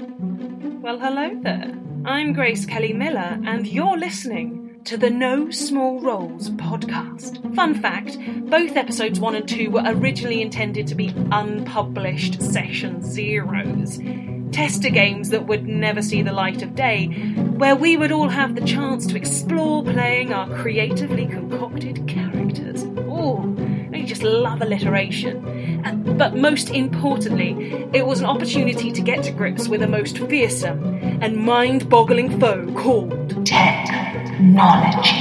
Well, hello there. I'm Grace Kelly Miller, and you're listening to the No Small Roles podcast. Fun fact both episodes 1 and 2 were originally intended to be unpublished session zeros. Tester games that would never see the light of day, where we would all have the chance to explore playing our creatively concocted characters. Oh, I just love alliteration. Uh, But most importantly, it was an opportunity to get to grips with a most fearsome and mind boggling foe called technology.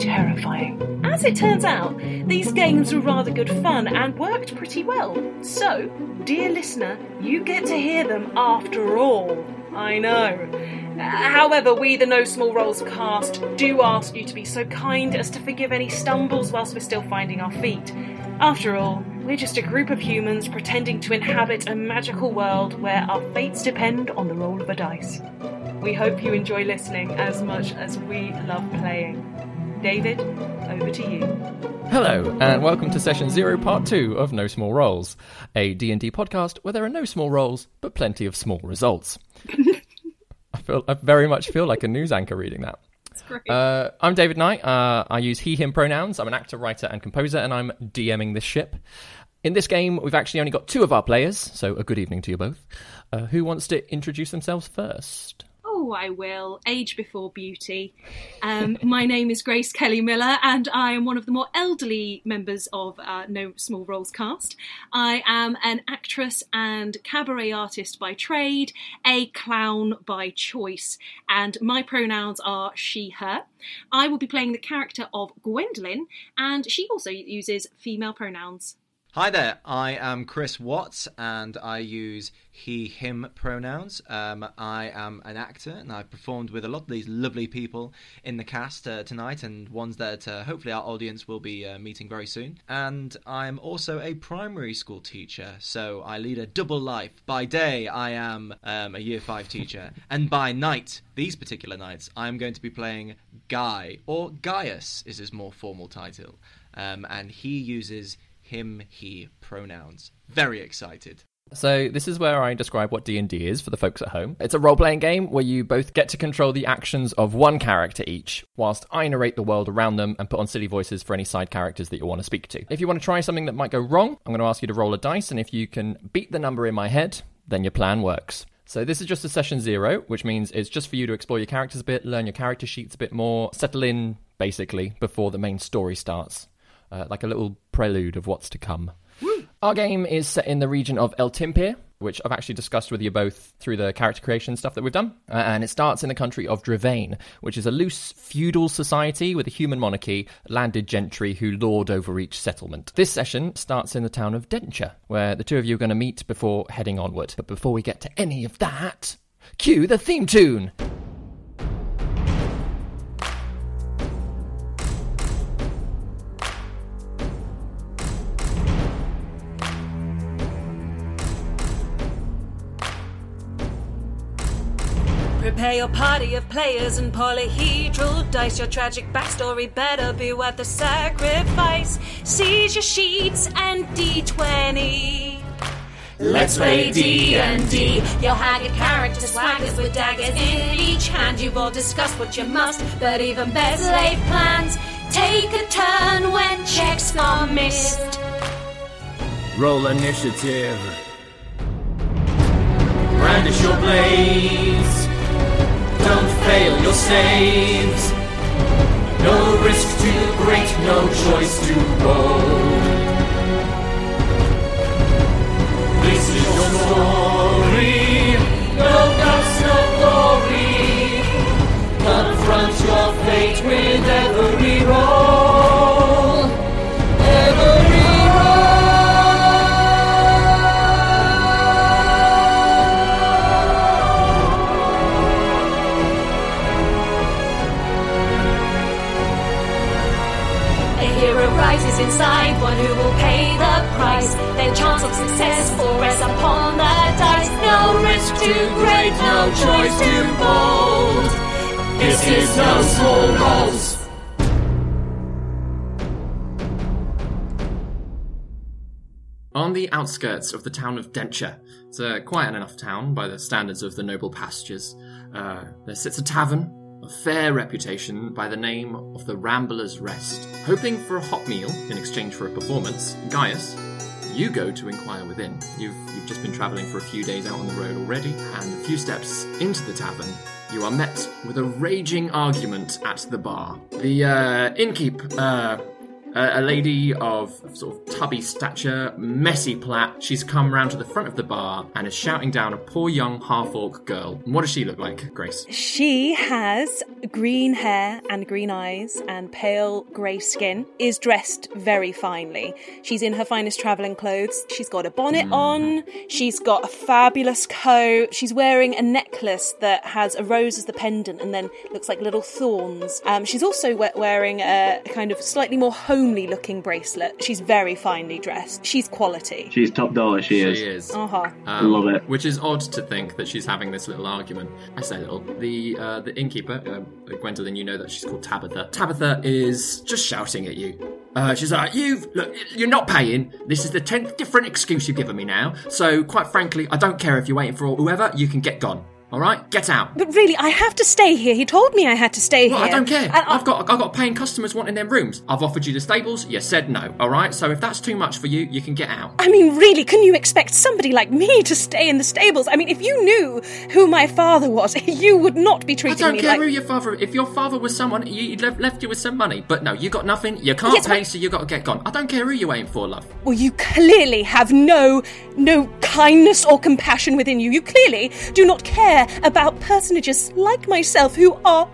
Terrifying. As it turns out, these games were rather good fun and worked pretty well. So, dear listener, you get to hear them after all. I know. However, we, the No Small Roles cast, do ask you to be so kind as to forgive any stumbles whilst we're still finding our feet. After all, we're just a group of humans pretending to inhabit a magical world where our fates depend on the roll of a dice. We hope you enjoy listening as much as we love playing. David, over to you. Hello, and welcome to session zero, part two of No Small Roles, a D&D podcast where there are no small roles, but plenty of small results. I feel, I very much feel like a news anchor reading that. Uh, I'm David Knight. Uh, I use he, him pronouns. I'm an actor, writer, and composer, and I'm DMing this ship. In this game, we've actually only got two of our players, so a good evening to you both. Uh, who wants to introduce themselves first? Oh, I will. Age before beauty. Um, my name is Grace Kelly Miller, and I am one of the more elderly members of uh, No Small Roles cast. I am an actress and cabaret artist by trade, a clown by choice, and my pronouns are she, her. I will be playing the character of Gwendolyn, and she also uses female pronouns. Hi there, I am Chris Watts and I use he, him pronouns. Um, I am an actor and I've performed with a lot of these lovely people in the cast uh, tonight and ones that uh, hopefully our audience will be uh, meeting very soon. And I'm also a primary school teacher, so I lead a double life. By day, I am um, a year five teacher, and by night, these particular nights, I'm going to be playing Guy, or Gaius is his more formal title. Um, and he uses him, he pronouns. Very excited. So this is where I describe what D&D is for the folks at home. It's a role-playing game where you both get to control the actions of one character each, whilst I narrate the world around them and put on silly voices for any side characters that you want to speak to. If you want to try something that might go wrong, I'm going to ask you to roll a dice, and if you can beat the number in my head, then your plan works. So this is just a session zero, which means it's just for you to explore your characters a bit, learn your character sheets a bit more, settle in, basically, before the main story starts. Uh, like a little prelude of what's to come. Our game is set in the region of El Timpir, which I've actually discussed with you both through the character creation stuff that we've done. Uh, and it starts in the country of Drevane, which is a loose feudal society with a human monarchy, landed gentry who lord over each settlement. This session starts in the town of Denture, where the two of you are going to meet before heading onward. But before we get to any of that, cue the theme tune! Prepare your party of players and polyhedral dice. Your tragic backstory better be worth the sacrifice. Seize your sheets and D20. Let's play D&D. Your haggard character swaggers with daggers in each hand. You've all discussed what you must, but even better laid plans. Take a turn when checks are missed. Roll initiative. brandish your blades. Fail your saves. No risk too great, no choice too bold. This is your story. Outskirts of the town of Denture, it's a quiet enough town by the standards of the noble pastures. Uh, there sits a tavern of fair reputation by the name of the Rambler's Rest. Hoping for a hot meal in exchange for a performance, Gaius, you go to inquire within. You've, you've just been travelling for a few days out on the road already, and a few steps into the tavern, you are met with a raging argument at the bar. The uh, innkeep, uh, a, a lady of sort of tubby stature, messy plait. She's come round to the front of the bar and is shouting down a poor young half orc girl. What does she look like, Grace? She has green hair and green eyes and pale grey skin, is dressed very finely. She's in her finest travelling clothes. She's got a bonnet on, she's got a fabulous coat, she's wearing a necklace that has a rose as the pendant and then looks like little thorns. Um, she's also we- wearing a kind of slightly more homely looking bracelet. She's very finely dressed. She's quality. She's top dollar. She, She is. is. Uh-huh. Um, Love it. Which is odd to think that she's having this little argument. I say little. The uh, the innkeeper, uh, Gwendolyn, you know that she's called Tabitha. Tabitha is just shouting at you. Uh, she's like, "You've look, you're not paying. This is the tenth different excuse you've given me now. So, quite frankly, I don't care if you're waiting for whoever. You can get gone. All right, get out." But really, I have to stay here. He told me I had to stay Well, here. I don't care. I- I've got I've got paying customers wanting their rooms. I've offered you the stables. You said no. All right. So if that's too much for you, you can get out. I mean, really, can you expect somebody like me to stay in the stables? I mean, if you knew who my father was, you would not be treating treated. I don't me care like. who your father. If your father was someone, he left, left you with some money. But no, you got nothing. You can't Yes, pay, but- so you got to get gone. I don't care who you're waiting for, love. Well, you clearly have no, no kindness or compassion within you. You clearly do not care about personages like myself who are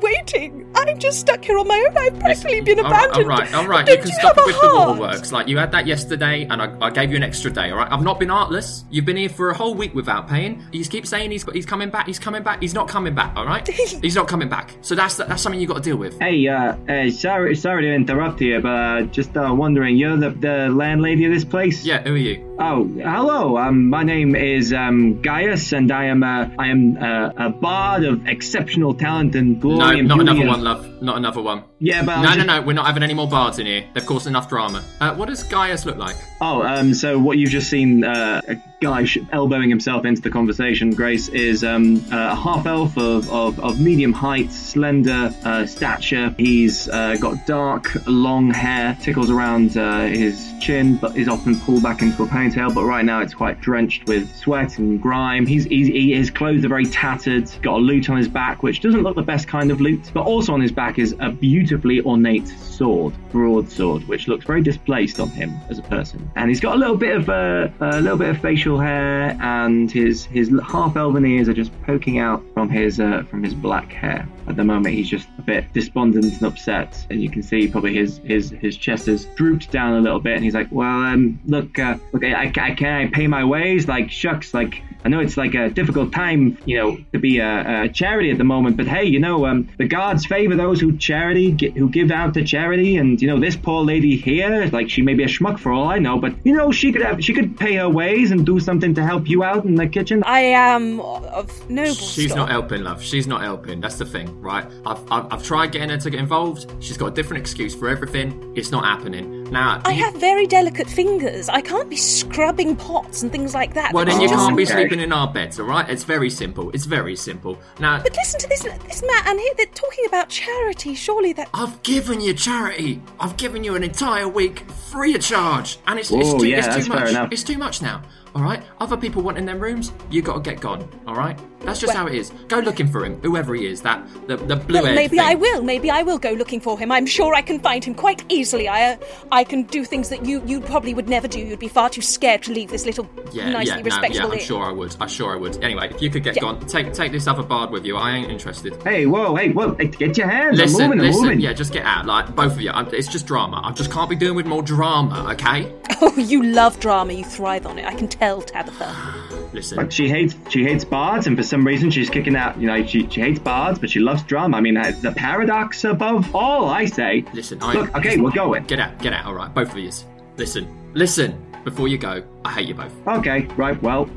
waiting. I'm just stuck here on my own. I've practically been All right, abandoned. all right, all right. Don't You can you stop have it a with the heart? waterworks. Like you had that yesterday, and I, I gave you an extra day. All right. I've not been artless. You've been here for a whole week without paying. You keep saying he's he's coming back. He's coming back. He's not coming back. All right. he's not coming back. So that's that's something you've got to deal with. Hey, uh, uh, sorry, sorry to interrupt you, but uh, just uh, wondering, you're the, the landlady of this place? Yeah. Who are you? Oh, hello. Um, my name is um, Gaius, and I am uh, I am uh, a bard of exceptional talent and glory. No, and not beauty another and- one, love. Not another one. Yeah, but no, was no, no. We're not having any more bards in here. They've caused enough drama. Uh, what does Gaius look like? Oh, um, so what you've just seen, uh, a guy sh- elbowing himself into the conversation, Grace, is um, a half elf of, of, of medium height, slender uh, stature. He's uh, got dark, long hair, tickles around uh, his chin, but is often pulled back into a ponytail. But right now it's quite drenched with sweat and grime. He's, he's he, his clothes are very tattered. Got a lute on his back, which doesn't look the best kind of lute. But also on his back is a beautifully ornate sword, broadsword, which looks very displaced on him as a person. And he's got a little bit of uh, a little bit of facial hair, and his his half elven ears are just poking out from his uh, from his black hair. At the moment, he's just a bit despondent and upset, and you can see probably his his his chest has drooped down a little bit. And he's like, "Well, um, look, uh, look, I, I, I can I pay my ways? Like, shucks, like." I know it's like a difficult time, you know, to be a, a charity at the moment, but hey, you know, um, the gods favor those who charity, who give out to charity, and you know, this poor lady here, like she may be a schmuck for all I know, but you know, she could have, she could pay her ways and do something to help you out in the kitchen. I am of noble She's stock. not helping, love. She's not helping. That's the thing, right? I've, I've, I've tried getting her to get involved. She's got a different excuse for everything. It's not happening. Now, I you- have very delicate fingers. I can't be scrubbing pots and things like that. well, then you can't be sleeping in our beds, all right? It's very simple. It's very simple. Now, But listen to this, this man, and here they're talking about charity. Surely that. I've given you charity. I've given you an entire week free of charge, and it's, it's too, yeah, it's too much. It's too much now. All right. Other people want in their rooms, you got to get gone. All right. That's just Well- how it is. Go looking for him, whoever he is. That the the blue Well, maybe I will. Maybe I will go looking for him. I'm sure I can find him quite easily. I, uh, I can do things that you, you probably would never do. You'd be far too scared to leave this little Yeah, nicely yeah, no, respectable yeah. I'm sure I would. I'm sure I would. Anyway, if you could get Yeah. gone, take take this other bard with you. I ain't interested. Hey, whoa, hey, whoa, hey, get your hands. Listen, I'm moving, I'm listen. moving. Yeah, just get out. Like both of you. I'm, it's just drama. I just can't be doing with more drama. Okay. Oh, you love drama. You thrive on it. I can tell, Tabitha. Listen. But she hates she hates bards, and for some reason she's kicking out. You know, she, she hates bards, but she loves drum. I mean, it's the paradox above all. I say. Listen, I Look, okay, we're going. Get out, get out. All right, both of you. Listen, listen. Before you go, I hate you both. Okay, right. Well,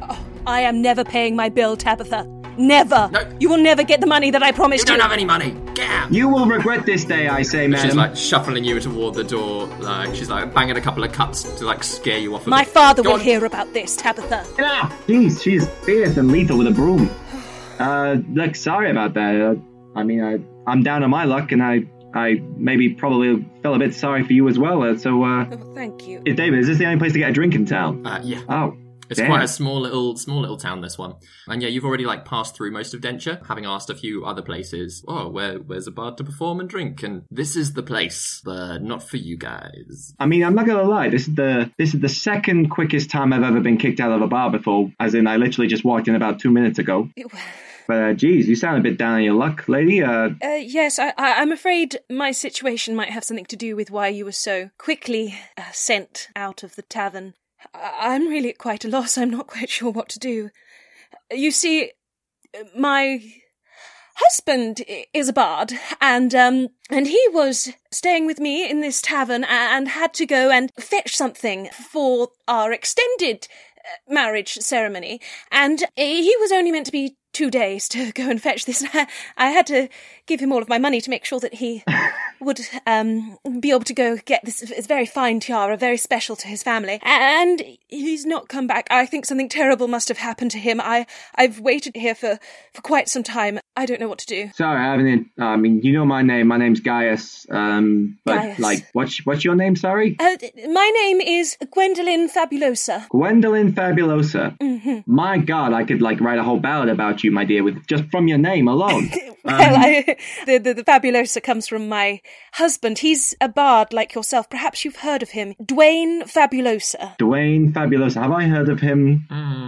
I am never paying my bill, Tabitha. Never. No. You will never get the money that I promised You promised don't have any money. Get out. you will regret this day. I say, And She's like shuffling you toward the door. Like she's like banging a couple of cups to like scare you off. A My bit. father Go will on. hear about this, Tabitha. Ah, Jeez, she's fierce and lethal with a broom. Uh, look, sorry about that. Uh, I mean, I, I'm down on my luck, and I, I maybe probably felt a bit sorry for you as well. Uh, so, uh, Oh, thank you. David, is this the only place to get a drink in town? Uh, yeah. Oh, It's damn. quite a small little, small little town. This one, and yeah, you've already like passed through most of Denture, having asked a few other places. Oh, where, where's a bar to perform and drink? And this is the place, but not for you guys. I mean, I'm not gonna lie. This is the this is the second quickest time I've ever been kicked out of a bar before. As in, I literally just walked in about two minutes ago. But uh, geez, you sound a bit down on your luck, lady. Uh, Uh, yes, I, I'm afraid my situation might have something to do with why you were so quickly uh, sent out of the tavern. I, I'm really at quite a loss. I'm not quite sure what to do. You see, my husband is a bard, and um, and he was staying with me in this tavern and had to go and fetch something for our extended uh, marriage ceremony, and he was only meant to be two days to go and fetch this. I had to give him all of my money to make sure that he would um, be able to go get this, this very fine tiara, very special to his family. And he's not come back. I think something terrible must have happened to him. I I've waited here for for quite some time. I don't know what to do. sorry, I haven't. I mean, you know my name. My name's Gaius. Um, but Gaius. like, what's what's your name? Sorry, Uh, my name is Gwendolyn Fabulosa. Gwendolyn Fabulosa. hmm My God, I could like write a whole ballad about you, my dear, with just from your name alone. Well, I, the, the the Fabulosa comes from my husband. He's a bard like yourself. Perhaps you've heard of him, Dwayne Fabulosa. Dwayne Fabulosa. Have I heard of him,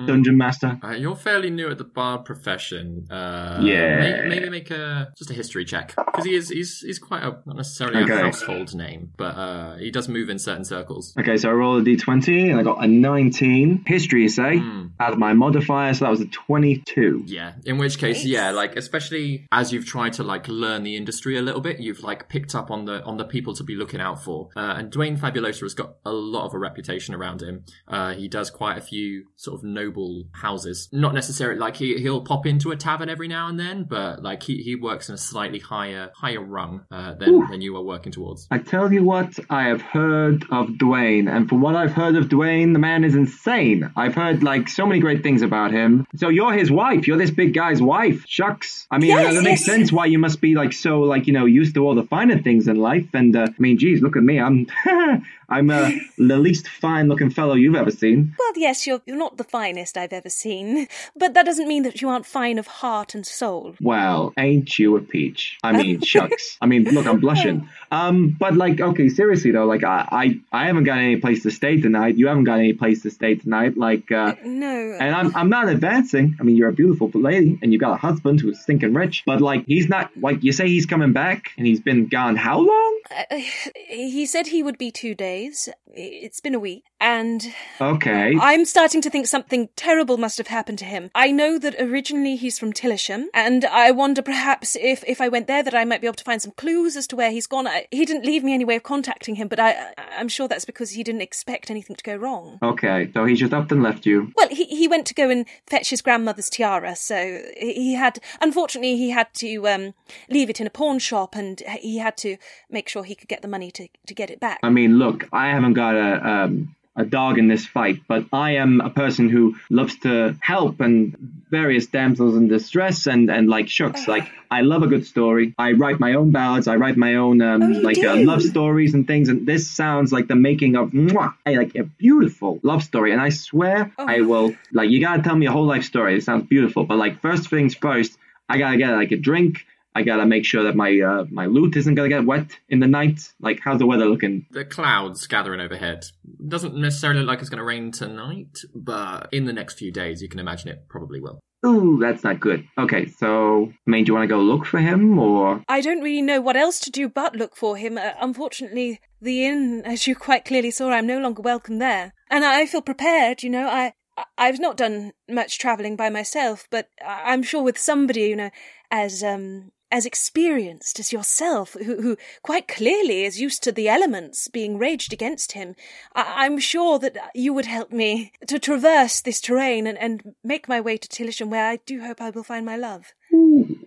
Dungeon Master? Uh, you're fairly new at the bard profession. Uh, Yeah. may- Maybe make a just a history check because he is he's he's quite a not necessarily Okay. a household name, but uh, he does move in certain circles. Okay, so I roll a d20 and I got a 19. History, you say? Out of my modifier, so that was a 22. Yeah. In which case, yeah, like especially as you've tried to like learn the industry a little bit, you've like picked up on the on the people to be looking out for. Uh, and Dwayne Fabulosa has got a lot of a reputation around him. Uh, he does quite a few sort of noble houses. Not necessarily like he he'll pop into a tavern every now and then, but like he, he works in a slightly higher higher rung uh, than than you are working towards. I tell you what, I have heard of Dwayne, and from what I've heard of Dwayne, the man is insane. I've heard like so many great things about him. So you're his wife. You're this big guy's wife. Shucks. I mean, Yes, that makes sense why you must be like so like you know used to all the finer things in life. And uh, I mean, geez, look at me. I'm I'm uh, the least fine looking fellow you've ever seen. Well, yes, you're you're not the finest I've ever seen, but that doesn't mean that you aren't fine of heart and soul. Well, ain't you a peach? I mean, shucks. I mean, look, I'm blushing. Um, but like, okay, seriously though, like, I, I, I haven't got any place to stay tonight. You haven't got any place to stay tonight. Like, uh, No. and I'm, I'm not advancing. I mean, you're a beautiful lady, and you got a husband who's stinking rich. But like, he's not. Like, you say he's coming back, and he's been gone how long? Uh, he said he would be two days. It's been a week. And Okay. I'm starting to think something terrible must have happened to him. I know that originally he's from Tillisham, and I wonder perhaps if, if I went there that I might be able to find some clues as to where he's gone. I, he didn't leave me any way of contacting him, but I, I'm sure that's because he didn't expect anything to go wrong. Okay, so he just up and left you. Well, he, he went to go and fetch his grandmother's tiara, so he had, unfortunately, he had to um, leave it in a pawn shop and he had to make sure he could get the money to, to get it back. I mean, look, I haven't got a um a dog in this fight, but I am a person who loves to help and various damsels in distress and, and like shucks, like I love a good story. I write my own ballads. I write my own um, Oh, like uh, love stories and things. And this sounds like the making of mwah, a, like a beautiful love story. And I swear Oh. I will like you gotta tell me a whole life story. It sounds beautiful, but like first things first, I gotta get like a drink. I gotta make sure that my uh, my lute isn't gonna get wet in the night. Like, how's the weather looking? The clouds gathering overhead. Doesn't necessarily look like it's going to rain tonight, but in the next few days, you can imagine it probably will. Ooh, that's not good. Okay, so I mean, do you want to go look for him or? I don't really know what else to do but look for him. Uh, unfortunately, the inn, as you quite clearly saw, I'm no longer welcome there. And I feel prepared, you know. I, I- I've not done much travelling by myself, but I- I'm sure with somebody, you know, as um as experienced as yourself, who, who quite clearly is used to the elements being raged against him, I- I'm sure that you would help me to traverse this terrain and, and make my way to Tillisham, where I do hope I will find my love.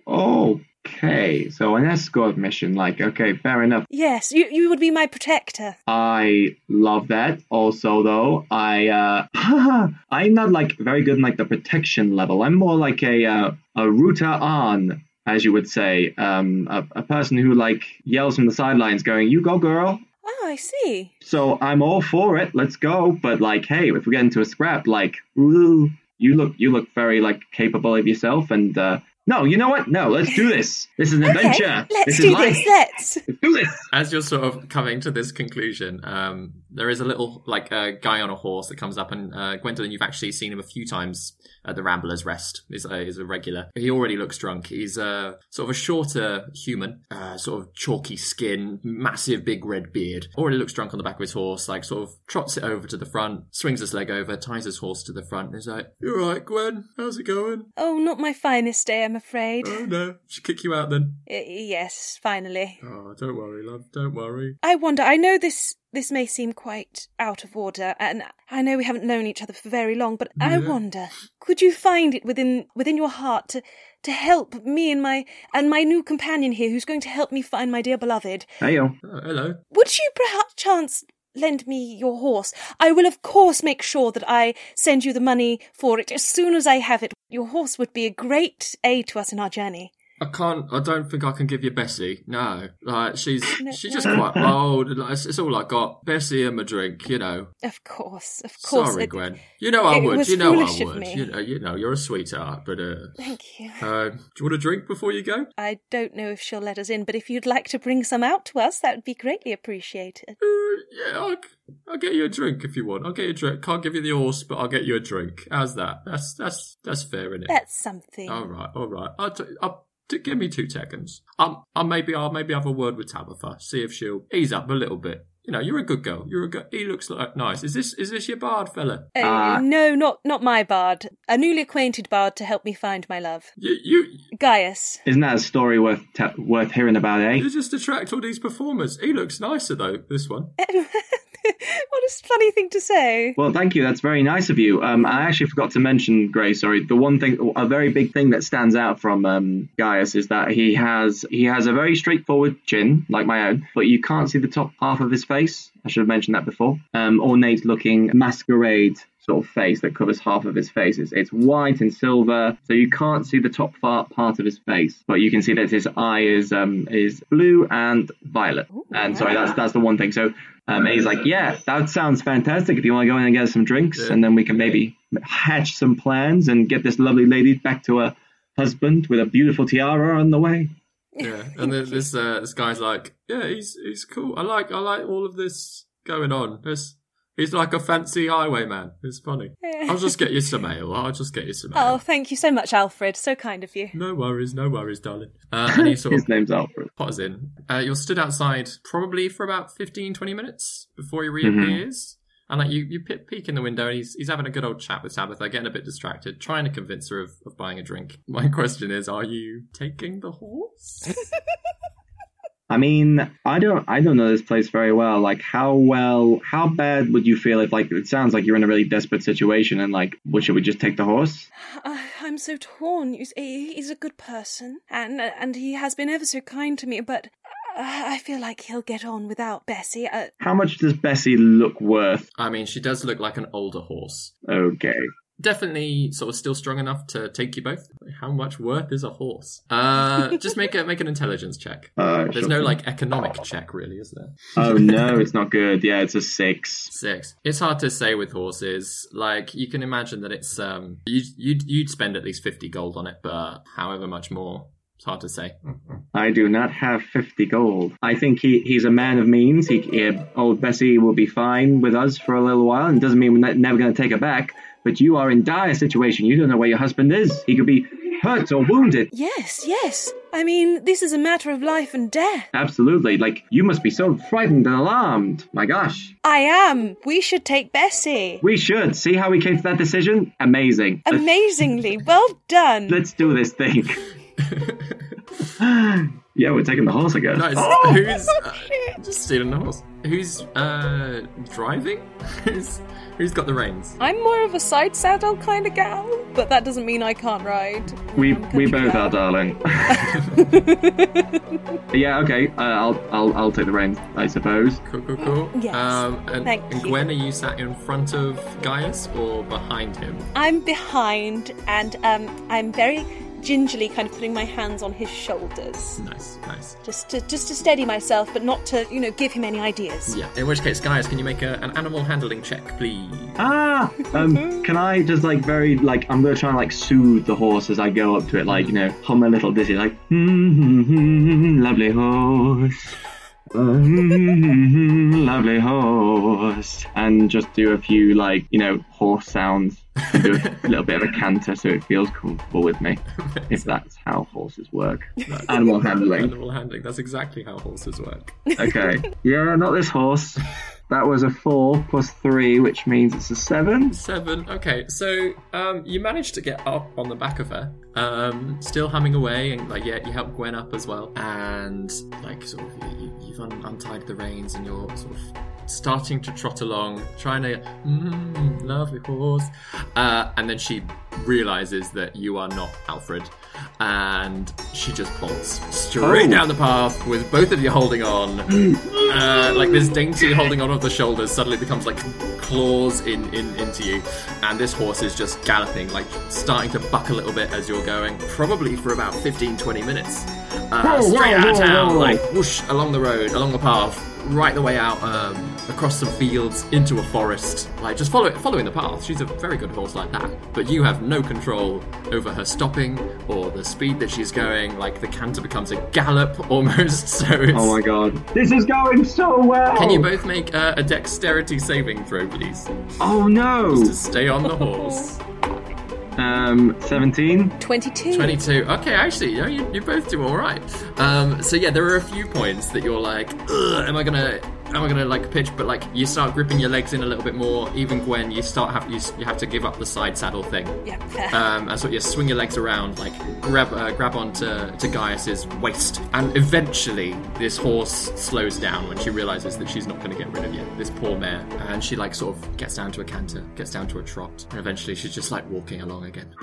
Okay, so an escort mission. Like, okay, fair enough. Yes, you you would be my protector. I love that. Also, though, I uh, I'm not like very good in like the protection level. I'm more like a uh, a router on, as you would say, um, a, a person who like yells from the sidelines, going, "You go, girl." Oh, I see. So I'm all for it. Let's go. But like, hey, if we get into a scrap, like, ooh, you look you look very like capable of yourself, and uh, no, you know what? No, let's do this. This is an adventure. let's this do is life. this. Let's. Let's do this. As you're sort of coming to this conclusion, um, there is a little like a guy on a horse that comes up, and uh, Gwendolyn, you've actually seen him a few times at the Ramblers Rest. Is a, is a regular. He already looks drunk. He's uh, sort of a shorter human, uh, sort of chalky skin, massive big red beard. Already looks drunk on the back of his horse. Like sort of trots it over to the front, swings his leg over, ties his horse to the front. And he's like, "You're right, Gwen? How's it going?" Oh, not my finest day, I'm afraid. Oh no, should kick you out then. Y- yes, finally. Oh, don't worry, love. Don't worry. I wonder. I know this. This may seem quite out of order, and I know we haven't known each other for very long. But I wonder, could you find it within within your heart to to help me and my and my new companion here, who's going to help me find my dear beloved? Heyo. Oh, uh, hello. Would you perhaps chance lend me your horse? I will, of course, make sure that I send you the money for it as soon as I have it. Your horse would be a great aid to us in our journey. I can't. I don't think I can give you Bessie. No, like she's No, she's just no. quite old. Like, it's, it's all I got. Bessie and my drink. You know. Of course, of course. Sorry, it- Gwen. You know I would. You know I would. You know. You know. You're a sweetheart. But uh, Thank you. uh, do you want a drink before you go? I don't know if she'll let us in, but if you'd like to bring some out to us, that would be greatly appreciated. Yeah, I'll, I'll get you a drink if you want. I'll get you a drink. Can't give you the horse, but I'll get you a drink. How's that? That's that's that's fair, isn't it? That's something. All right, all right. I'll, t- I'll give me two seconds. Um, I'll maybe I'll maybe have a word with Tabitha, see if she'll ease up a little bit. You know, you're a good girl. You're a good. He looks like nice. Is this is this your bard fella? Uh, no, not not my bard. A newly acquainted bard to help me find my love. You you Gaius. Isn't that a story worth te- worth hearing about, eh? you just attract all these performers. He looks nicer though. This one. what a funny thing to say. Well, thank you. That's very nice of you. Um, I actually forgot to mention, Grace. Sorry, the one thing, a very big thing that stands out from um, Gaius is that he has he has a very straightforward chin, like my own, but you can't see the top half of his face. I should have mentioned that before. Um, ornate-looking masquerade sort of face that covers half of his face. It's, it's white and silver, so you can't see the top far part of his face, but you can see that his eye is um is blue and violet. and sorry, that's that's the one thing. So um, and he's like, yeah, that sounds fantastic. If you want to go in and get us some drinks, and then we can maybe hatch some plans and get this lovely lady back to her husband with a beautiful tiara on the way. Yeah, and this uh, this guy's like, yeah, he's he's cool. I like I like all of this going on. This he's like a fancy highwayman. It's funny. I'll just get you some ale. I'll just get you some ale. Oh, thank you so much, Alfred. So kind of you. No worries, no worries, darling. Uh, and he sort His of name's Alfred. potters in. Uh, you're stood outside probably for about 15, 20 minutes before he reappears. And like you, you peek in the window, and he's he's having a good old chat with Tabitha, getting a bit distracted, trying to convince her of, of buying a drink. My question is, are you taking the horse? I mean, I don't, I don't know this place very well. Like, how well, how bad would you feel if, like, it sounds like you're in a really desperate situation, and like, what should we just take the horse? I, I'm so torn. You see, he's a good person, and uh, and he has been ever so kind to me. But uh, I feel like he'll get on without Bessie. Uh, How much does Bessie look worth? I mean, she does look like an older horse. Okay. Definitely sort of still strong enough to take you both. How much worth is a horse? Uh, just make a make an intelligence check. Uh, There's sure. no like economic check really, is there? Oh no, it's not good. Yeah, it's a six. Six. It's hard to say with horses. Like you can imagine that it's um you you'd you'd spend at least fifty gold on it, but however much more, it's hard to say. I do not have 50 gold. I think he, he's a man of means. He, he- old Bessie will be fine with us for a little while, and doesn't mean we're not, never going to take her back. But you are in dire situation. You don't know where your husband is. He could be hurt or wounded. yes, yes. I mean, this is a matter of life and death. Absolutely. Like, you must be so frightened and alarmed. My gosh. I am. We should take Bessie. We should. See how we came to that decision? Amazing. Amazingly. Well done. Let's do this thing. yeah, we're taking the horse, I guess. Nice. Oh! Who's uh, just stealing the horse? Who's uh driving? who's who's got the reins? I'm more of a side saddle kind of gal, but that doesn't mean I can't ride. We we both gal. are, darling. yeah, okay. Uh, I'll I'll I'll take the reins, I suppose. Cool, cool, cool. Yes, Um, and, thank and you. Gwen, are you sat in front of Gaius or behind him? I'm behind, and um, I'm very gingerly kind of putting my hands on his shoulders, Nice, nice. just to just to steady myself, but not to you know give him any ideas. Yeah. In which case, guys, can you make a, an animal handling check, please? Ah, um, can I just like very like I'm gonna try and like soothe the horse as I go up to it, like you know, hum a little dizzy, like mm-hmm, lovely horse, lovely horse, and just do a few like you know horse sounds, do a little bit of a canter so it feels comfortable with me, if that's how horses work. Animal handling. Animal handling. That's exactly how horses work. Okay, yeah, not this horse. That was a four plus three, which means it's a seven. Seven. Okay, so um, you managed to get up on the back of her, um, still humming away, and like yeah, you help Gwen up as well, and like sort of you, you've un- untied the reins, and you're sort of starting to trot along, trying to mm, lovely horse, uh, and then she realizes that you are not Alfred, and she just plods straight Oh. down the path with both of you holding on. Uh, like this dainty holding on of the shoulders suddenly becomes like claws in, in into you, and this horse is just galloping, like starting to buck a little bit as you're going, probably for about 15 20 minutes. Uh, Whoa, straight whoa, out of whoa, town, like whoosh along the road, along the path, right the way out um, across some fields into a forest. Like just follow following the path. She's a very good horse like that, but you have no control over her stopping or the speed that she's going. Like the canter becomes a gallop almost. So it's, Oh my god, this is going so well. can you both make uh, a dexterity saving throw, please? Oh no. Just to stay on the horse. Um, seventeen. Twenty-two. 22. Okay, actually, you, know, you, you both do all right. Um, so yeah, there are a few points that you're like, Ugh, am I gonna, am I gonna like pitch? But like, you start gripping your legs in a little bit more. Even Gwen, you start have you, you have to give up the side saddle thing. Yeah. Um, and so you swing your legs around, like grab uh, grab onto to Gaius's waist, and eventually this horse slows down when she realizes that she's not going to get rid of you, this poor mare, and she like sort of gets down to a canter, gets down to a trot, and eventually she's just like walking along again.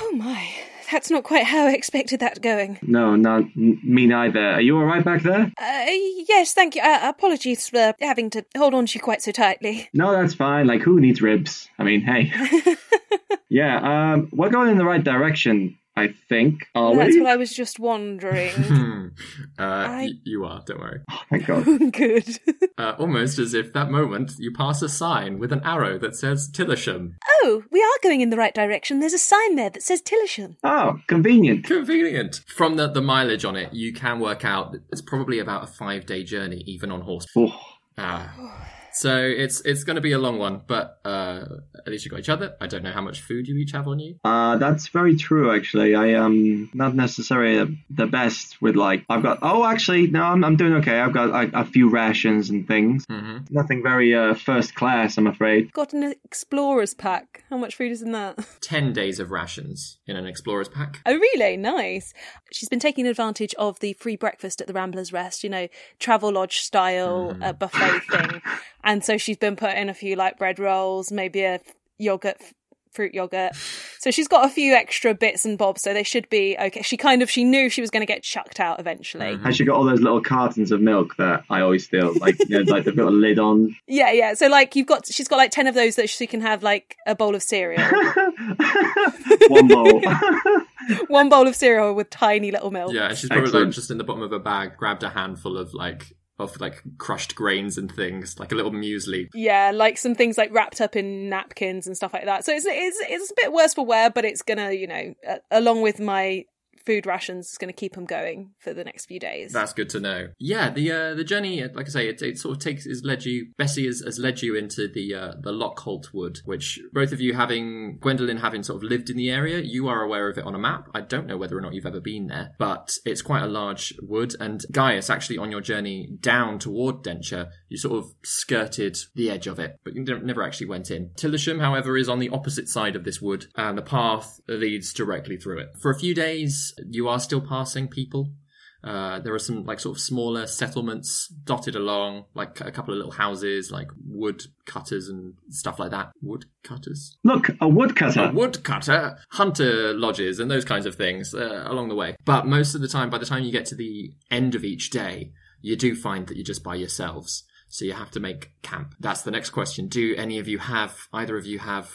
Oh my, that's not quite how I expected that going. No, not n- me neither. Are you all right back there? Uh, yes, thank you. Uh, apologies for having to hold on to you quite so tightly. No, that's fine. Like, who needs ribs? I mean, hey. yeah, um, we're going in the right direction. I think. Are That's we? what I was just wondering. Hmm. Uh, I- y- you are, don't worry. Thank God. Good. Uh, almost as if that moment you pass a sign with an arrow that says Tillisham. Oh, we are going in the right direction. There's a sign there that says Tillisham. Oh, convenient. Convenient. From the, the mileage on it, you can work out it's probably about a five day journey, even on horse. Oh, Ah. So it's it's going to be a long one, but uh, at least you got each other. I don't know how much food you each have on you. Uh, that's very true, actually. I am not necessarily the best with, like, I've got, oh, actually, no, I'm, I'm doing okay. I've got a, a few rations and things. Mm-hmm. Nothing very uh, first class, I'm afraid. Got an explorer's pack. How much food is in that? Ten days of rations in an explorer's pack. Oh, really? Nice. She's been taking advantage of the free breakfast at the Ramblers Rest, you know, travel lodge style uh, buffet thing. And so she's been putting a few like bread rolls, maybe a yogurt, fruit yogurt, So she's got a few extra bits and bobs, so they should be okay. She kind of she knew she was going to get chucked out eventually. Mm-hmm. Has she got all those little cartons of milk that I always steal? Like, you know, like they've got a lid on. Yeah, yeah. So like you've got she's got like ten of those that she can have like a bowl of cereal. One bowl. One bowl of cereal with tiny little milk. Yeah, and she's probably like just in the bottom of a bag, grabbed a handful of like of like crushed grains and things, like a little muesli. Yeah, like some things like wrapped up in napkins and stuff like that. So it's it's it's a bit worse for wear, but it's gonna you know uh, along with my food rations, is gonna keep them going for the next few days. That's good to know. Yeah, the uh, the journey, like I say, it, it sort of takes has led you. Bessie has, has led you into the uh, the Lockholt Wood, which both of you having Gwendolyn having sort of lived in the area, you are aware of it on a map. I don't know whether or not you've ever been there, but it's quite a large wood. And Gaius, actually, on your journey down toward Denture, you sort of skirted the edge of it, but you never actually went in. Tillisham, however, is on the opposite side of this wood, and the path leads directly through it. For a few days, you are still passing people. Uh, there are some like sort of smaller settlements dotted along, like a couple of little houses, like wood cutters and stuff like that. Wood cutters, Look, a woodcutter. a woodcutter, hunter lodges, and those kinds of things uh, along the way. But most of the time, by the time you get to the end of each day, you do find that you're just by yourselves. So you have to make camp. That's the next question. Do any of you have, either of you have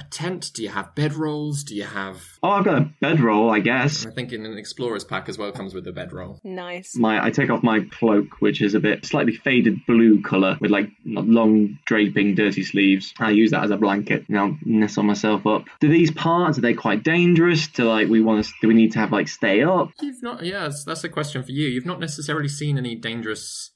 a tent? Do you have bedrolls? Do you have. Oh, I've got a bedroll, I guess. I think in an explorer's pack as well comes with a bedroll. Nice. My, I take off my cloak, which is a bit slightly faded blue color with like long draping, dirty sleeves. I use that as a blanket. You know, nestle myself up. Do these parts are they quite dangerous? To like, we want to? Do we need to have like stay up? You've not, yeah, that's, that's a question for you. You've not necessarily seen any dangerous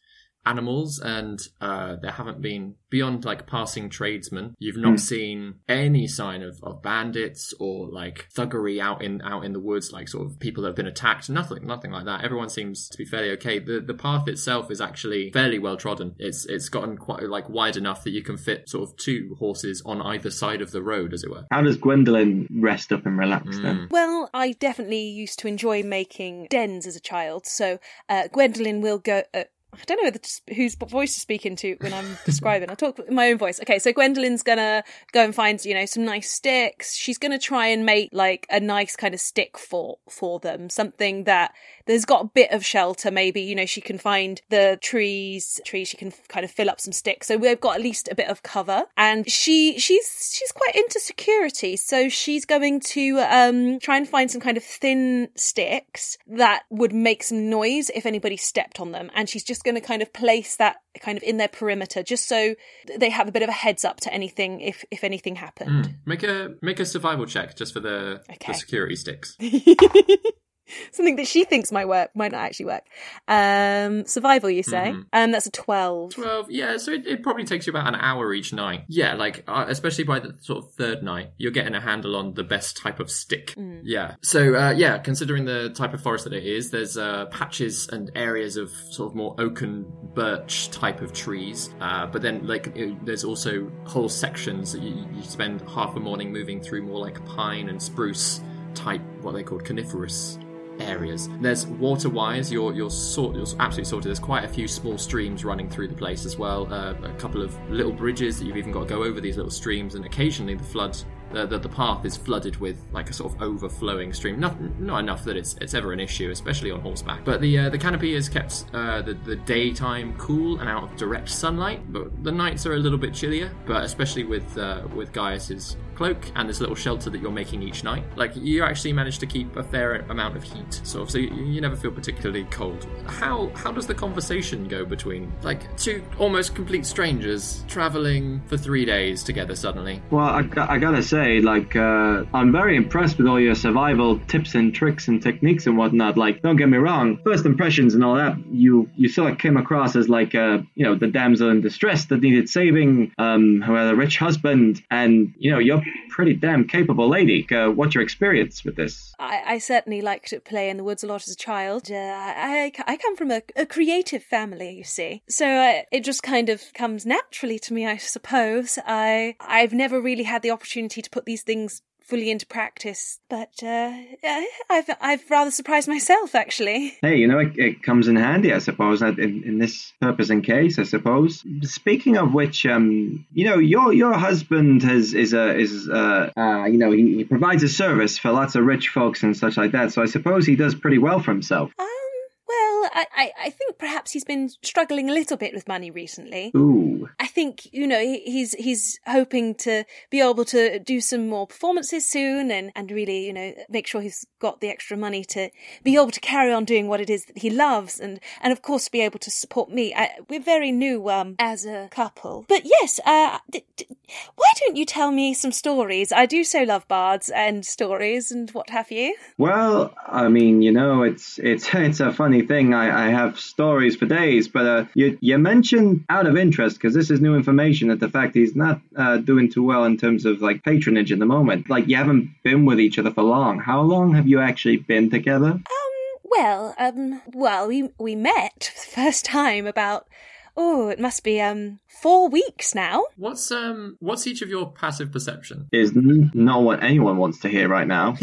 animals, and uh, there haven't been beyond like passing tradesmen. You've not Hmm. seen any sign of, of bandits or like thuggery out in out in the woods, like sort of people that have been attacked. Nothing, nothing like that. Everyone seems to be fairly okay. The the path itself is actually fairly well trodden. It's it's gotten quite like wide enough that you can fit sort of two horses on either side of the road, as it were. How does Gwendolyn rest up and relax then? Well, I definitely used to enjoy making dens as a child. So uh, Gwendolyn will go. Uh, I don't know whose voice to speak into when I'm describing. I'll talk my own voice. Okay, so Gwendolyn's gonna go and find, you know, some nice sticks. She's gonna try and make like a nice kind of stick for for them, something that there's got a bit of shelter. Maybe you know she can find the trees, trees. She can kind of fill up some sticks, so we've got at least a bit of cover. And she she's she's quite into security, so she's going to um try and find some kind of thin sticks that would make some noise if anybody stepped on them, and she's just going to kind of place that kind of in their perimeter, just so they have a bit of a heads up to anything if if anything happened. Mm. Make a make a survival check just for the, Okay. the security sticks. Something that she thinks might work might not actually work. Um, survival, you say? Mhm. Um, that's a twelve. 12 yeah so it, it probably takes you about an hour each night yeah like uh, especially by the sort of third night you're getting a handle on the best type of stick Mm. yeah so uh, yeah considering the type of forest that it is there's uh, patches and areas of sort of more oaken birch type of trees uh, but then like it, there's also whole sections that you, you spend half a morning moving through more like pine and spruce type what they call coniferous areas. There's water wise, you're you're sort you're absolutely sorted. There's quite a few small streams running through the place as well. Uh, a couple of little bridges that you've even got to go over these little streams, and occasionally the flood. The, the, the path is flooded with like a sort of overflowing stream. Not not enough that it's it's ever an issue, especially on horseback. But the uh, the canopy is kept uh, the the daytime cool and out of direct sunlight. But the nights are a little bit chillier. But especially with uh, with Gaius's cloak and this little shelter that you're making each night, like you actually manage to keep a fair amount of heat, sort of. So you, you never feel particularly cold. How how does the conversation go between like two almost complete strangers traveling for three days together suddenly? Well, I, I gotta say, like, uh, I'm very impressed with all your survival tips and tricks and techniques and whatnot. Like, don't get me wrong, first impressions and all that, you you sort of came across as like, uh, you know, the damsel in distress that needed saving, um, who had a rich husband, and you know, you're pretty damn capable lady. Uh, what's your experience with this? I, I certainly liked to play in the woods a lot as a child. Uh, I, I, come from a, a creative family, you see, so uh, it just kind of comes naturally to me, I suppose. I I've never really had the opportunity to put these things fully into practice. But uh, I've I've rather surprised myself actually. Hey, you know, it, it comes in handy, I suppose, in, in this purpose and case, I suppose. Speaking of which, um, you know, your your husband has is a is uh, uh you know he, he provides a service for lots of rich folks and such like that. So I suppose he does pretty well for himself. Um, I, I, I think perhaps he's been struggling a little bit with money recently. Ooh. I think you know he- he's he's hoping to be able to do some more performances soon and and really you know make sure he's got the extra money to be able to carry on doing what it is that he loves and and of course be able to support me. I, we're very new um as a couple, but yes, uh, d- d- why don't you tell me some stories? I do so love bards and stories and what have you. Well, I mean, you know, it's it's it's a funny thing. I, I have stories for days, but uh, you you mentioned out of interest because this is new information that the fact he's not uh, doing too well in terms of like patronage in the moment. Like you haven't been with each other for long. How long have you actually been together? Um, Well, um, well, we we met the first time about oh, it must be um four weeks now. What's um what's each of your passive perception? Is n- not what anyone wants to hear right now.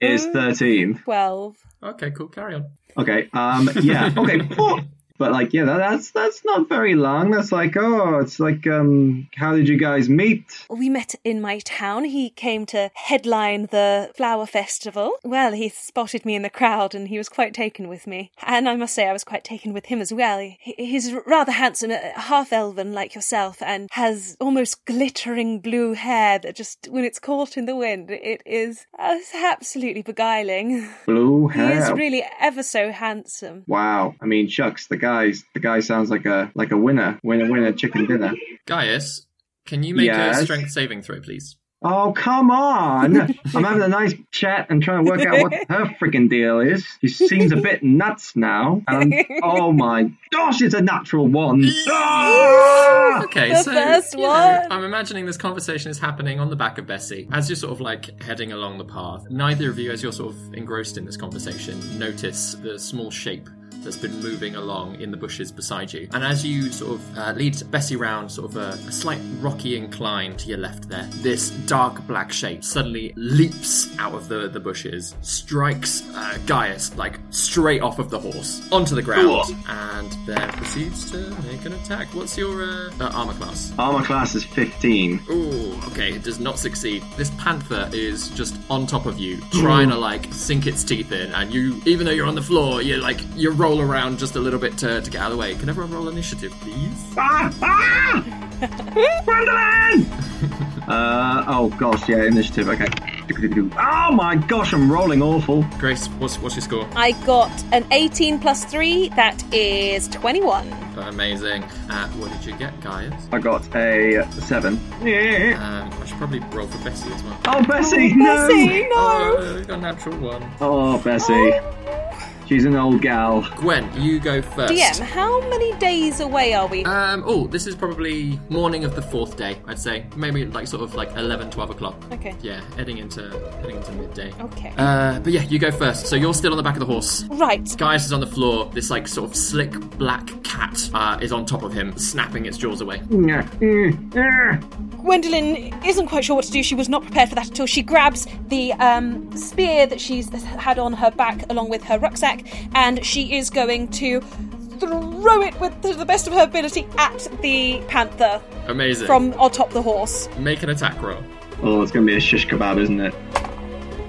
is thirteen. Twelve. Okay, cool. Carry on. Okay. Um. Yeah. Okay. Cool. But like, yeah, that, that's that's not very long. That's like, oh, it's like, um, how did you guys meet? We met in my town. He came to headline the flower festival. Well, he spotted me in the crowd and he was quite taken with me. And I must say, I was quite taken with him as well. He, he's rather handsome, uh, half elven like yourself, and has almost glittering blue hair that just, when it's caught in the wind, it is uh, absolutely beguiling. Blue hair. He is really ever so handsome. Wow. I mean, shucks, the guy's the guy sounds like a like a winner, winner, winner, chicken dinner. Gaius, can you make a strength saving throw, please? Oh come on! I'm having a nice chat and trying to work out what her freaking deal is. She seems a bit nuts now. And oh my gosh, it's a natural one. Ah! Okay, The so first you know, one. I'm imagining this conversation is happening on the back of Bessie as you're sort of like heading along the path. Neither of you, as you're sort of engrossed in this conversation, notice the small shape that's been moving along in the bushes beside you. And as you sort of uh, lead Bessie round sort of a, a slight rocky incline to your left there, this dark black shape suddenly leaps out of the, the bushes, strikes uh, Gaius like straight off of the horse onto the ground, and then proceeds to make an attack. What's your uh, uh, armor class? Armor class is 15. Ooh, okay, it does not succeed. This panther is just on top of you, trying to like sink its teeth in, and you, even though you're on the floor, you're like you roll around just a little bit to, to get out of the way. Can everyone roll initiative, please? Ah! Ah! Gwendolyn! uh, oh gosh, yeah, initiative, okay. Oh my gosh, I'm rolling awful. Grace, what's what's your score? I got an 18 plus 3, that is 21. Amazing. Uh, what did you get, Gaius? I got a 7. Um, I should probably roll for Bessie as well. Oh, Bessie, no! Bessie, no! Oh, got a natural one. Oh, Bessie. She's an old gal. Gwen, you go first. DM, how many days away are we? Um, oh, this is probably morning of the fourth day, I'd say. Maybe like sort of like 11, 12 o'clock. Okay. Yeah, heading into heading into midday. Okay. Uh, but yeah, you go first. So you're still on the back of the horse. Right. Gaius is on the floor. This like sort of slick black cat uh, is on top of him, snapping its jaws away. Gwendolyn isn't quite sure what to do. She was not prepared for that at all. she grabs the um, spear that she's had on her back along with her rucksack, and she is going to throw it with to the best of her ability at the panther Amazing. from on top the horse. Make an attack roll. Oh, it's gonna be a shish kebab, isn't it?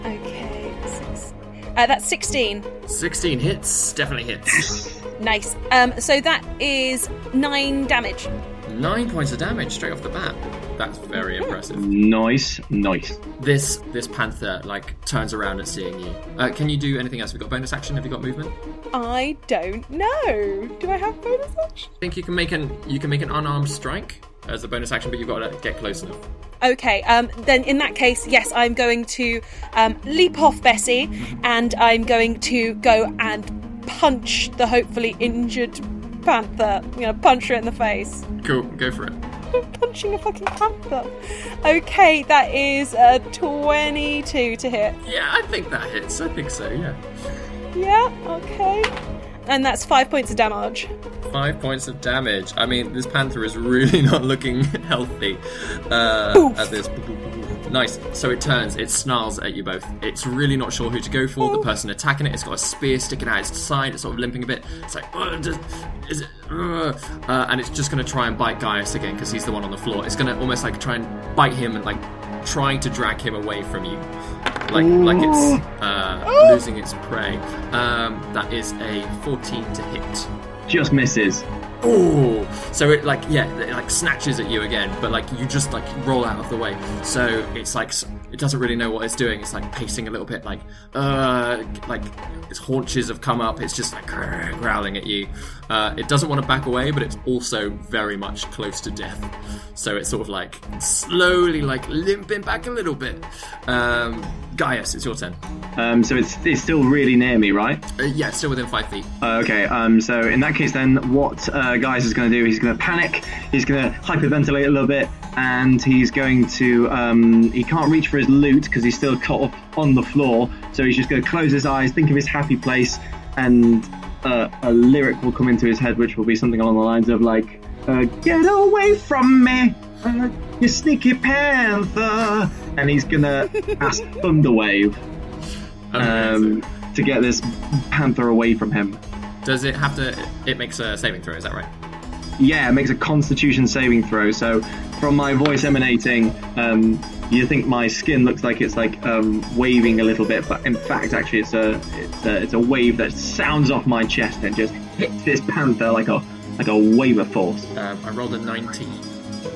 Okay, six. Uh, that's 16. 16 hits, definitely hits. Nice. Um, so that is nine damage. Nine points of damage straight off the bat. That's very impressive. Nice, nice. This this panther like turns around at seeing you. Uh, can you do anything else? Have you got bonus action? Have you got movement? I don't know. Do I have bonus action? I think you can make an you can make an unarmed strike as a bonus action, but you've got to get close enough. Okay, um, then in that case, yes, I'm going to um, leap off Bessie and I'm going to go and punch the hopefully injured panther. I'm going to punch her in the face. Cool, go for it. Punching a fucking panther. Okay, that is a 22 to hit. Yeah, I think that hits. I think so. Yeah. Yeah, okay. And that's five points of damage. Five points of damage. I mean, this panther is really not looking healthy uh, at this. Nice. So it turns, it snarls at you both. It's really not sure who to go for. The person attacking it, it's got a spear sticking out its side. It's sort of limping a bit. It's like, "Uh, does- is it? uh," uh, and it's just going to try and bite Gaius again because he's the one on the floor. It's going to almost like try and bite him and like trying to drag him away from you, like like it's uh, losing its prey. Um, that is a 14 to hit. Just misses. Oh, so it like yeah, it like snatches at you again, but like you just like roll out of the way. So it's like it doesn't really know what it's doing. It's like pacing a little bit, like uh, like its haunches have come up. It's just like growling at you. Uh, it doesn't want to back away, but it's also very much close to death. So it's sort of like slowly like limping back a little bit. Um, Gaius, it's your turn. Um, so it's it's still really near me, right? Uh, yeah, still within five feet. Uh, okay, um, so in that case, then what uh, Gaius is going to do? He's going to panic. He's going to hyperventilate a little bit, and he's going to. Um, he can't reach for his lute because he's still caught up on the floor. So he's just going to close his eyes, think of his happy place, and uh, a lyric will come into his head, which will be something along the lines of like, uh, "Get away from me, uh, you sneaky panther," and he's gonna ask Thunderwave um, to get this panther away from him. Does it have to? It makes a saving throw. Is that right? Yeah, it makes a Constitution saving throw. So, from my voice emanating, um, you think my skin looks like it's like um, waving a little bit, but in fact, actually, it's a it's a, it's a wave that sounds off my chest and just hits this panther like a like a wave of force. Um, I rolled a 19.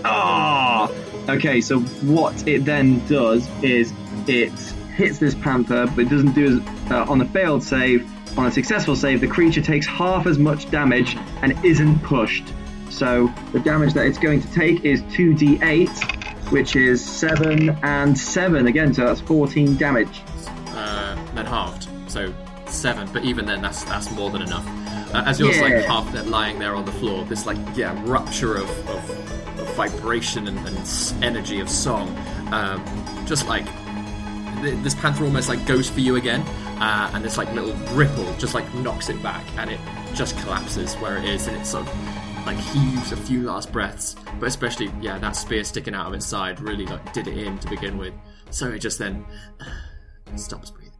Ah! Okay, so what it then does is it hits this panther, but it doesn't do as uh, on a failed save. On a successful save, the creature takes half as much damage and isn't pushed. So the damage that it's going to take is 2d8, which is 7 and 7 again, so that's 14 damage. Uh, then halved. So seven. But even then, that's that's more than enough. Uh, as you're just, like half there lying there on the floor, this like yeah rupture of, of, of vibration and, and energy of song, um, just like this panther almost like goes for you again, uh, and this like little ripple just like knocks it back, and it just collapses where it is, and it sort of like heaves a few last breaths. But especially yeah, that spear sticking out of its side really like did it in to begin with. So it just then stops breathing.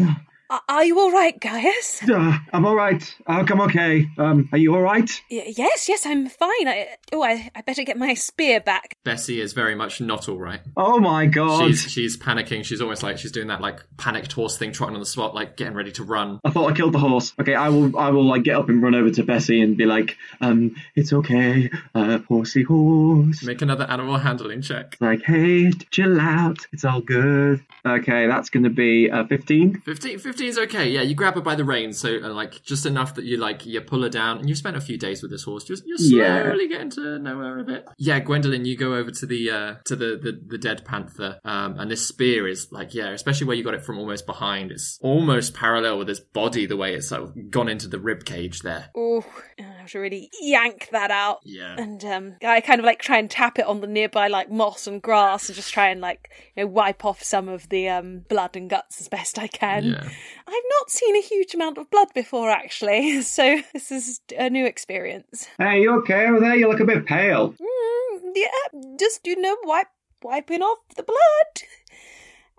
Are- Are you all right, Gaius? Uh, I'm alright. I'm okay. Um, are you alright? Y- yes, yes, I'm fine. I, oh, I, I better get my spear back. Bessie is very much not all right. Oh my god. She's she's panicking. She's almost like she's doing that like panicked horse thing, trotting on the spot, like getting ready to run. I thought I killed the horse. Okay, I will. I will like get up and run over to Bessie and be like, um, "It's okay, uh, horsey horse." Make another animal handling check. Like, hey, chill out. It's all good. Okay, that's going to be uh, fifteen. 15, 15 is okay. Yeah, you grab her by the reins, so uh, like just enough that you like you pull her down, and you've spent a few days with this horse. You're, you're Yeah. slowly getting to know her a bit. Yeah, Gwendolyn, you go over to the uh, to the, the the dead panther, um, and this spear is like yeah, especially where you got it from almost behind. It's almost parallel with its body, the way it's of gone into the rib cage there. Oh, I have to really yank that out. Yeah. And um, I kind of like try and tap it on the nearby like moss and grass and just try and like you know wipe off some of the um blood and guts as best I can. Yeah. I've not seen a huge amount of blood before actually, so this is a new experience. Hey, you okay over there? You look a bit pale. Mm, yeah, just you know wipe wiping off the blood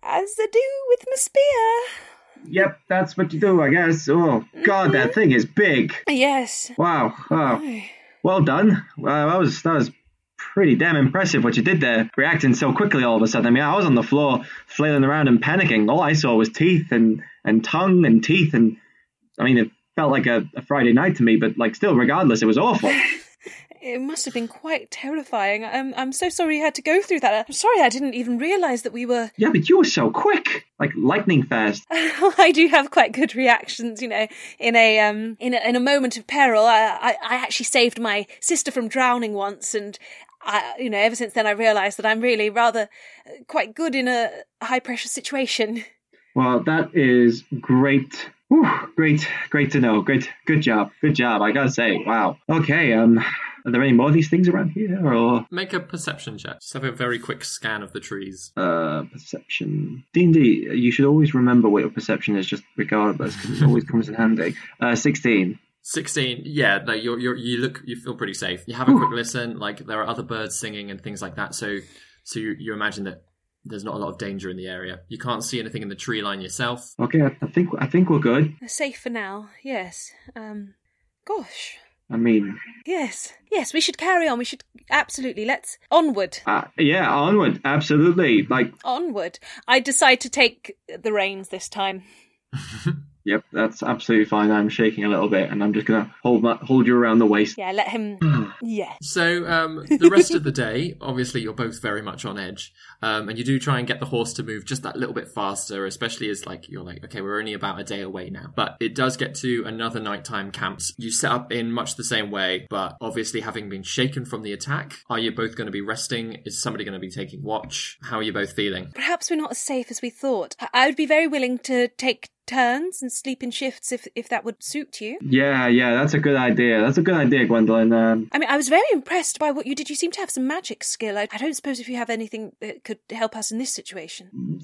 as I do with my spear. Yep, that's what you do, I guess. Oh God, that thing is big. Yes. Wow. Oh, well done. Wow, that was that was pretty damn impressive what you did there, reacting so quickly all of a sudden. I mean, I was on the floor flailing around and panicking. All I saw was teeth and and tongue and teeth, and I mean, it felt like a, a Friday night to me. But like, still, regardless, it was awful. It must have been quite terrifying. I'm, I'm so sorry you had to go through that. I'm sorry I didn't even realise that we were. yeah, but you were so quick, like lightning fast. I do have quite good reactions, you know. In a um, in a, in a moment of peril, I, I I actually saved my sister from drowning once, and I, you know, ever since then I realised that I'm really rather uh, quite good in a high pressure situation. Well, that is great. Whew, great, great to know. Great, good job, good job. I gotta say, wow. Okay, um, are there any more of these things around here, or Make a perception check. Just have a very quick scan of the trees. uh, perception? D and D. You should always remember what your perception is, just regardless, because it always comes in handy. Uh, sixteen. 16 yeah no you're, you're you look you feel pretty safe you have a quick listen like there are other birds singing and things like that so so you, you imagine that there's not a lot of danger in the area you can't see anything in the tree line yourself Okay, I, I think I think we're good. Safe for now, yes. Um, gosh. I mean, Yes, yes, we should carry on. We should absolutely. Let's onward. uh, yeah, onward, absolutely. Like, Onward. I decide to take the reins this time. yep, that's absolutely fine. I'm shaking a little bit, and I'm just gonna hold my, hold you around the waist. Yeah, let him. yeah. so um, the rest of the day obviously you're both very much on edge um, and you do try and get the horse to move just that little bit faster especially as like you're like okay we're only about a day away now but it does get to another nighttime camp you set up in much the same way but obviously having been shaken from the attack are you both going to be resting is somebody going to be taking watch how are you both feeling Perhaps we're not as safe as we thought. I- I would be very willing to take turns and sleep in shifts if if that would suit you. Yeah, yeah, that's a good idea. That's a good idea, Gwendolyn. Um, I mean, I was very impressed by what you did. You seem to have some magic skill. I, I don't suppose if you have anything that could help us in this situation.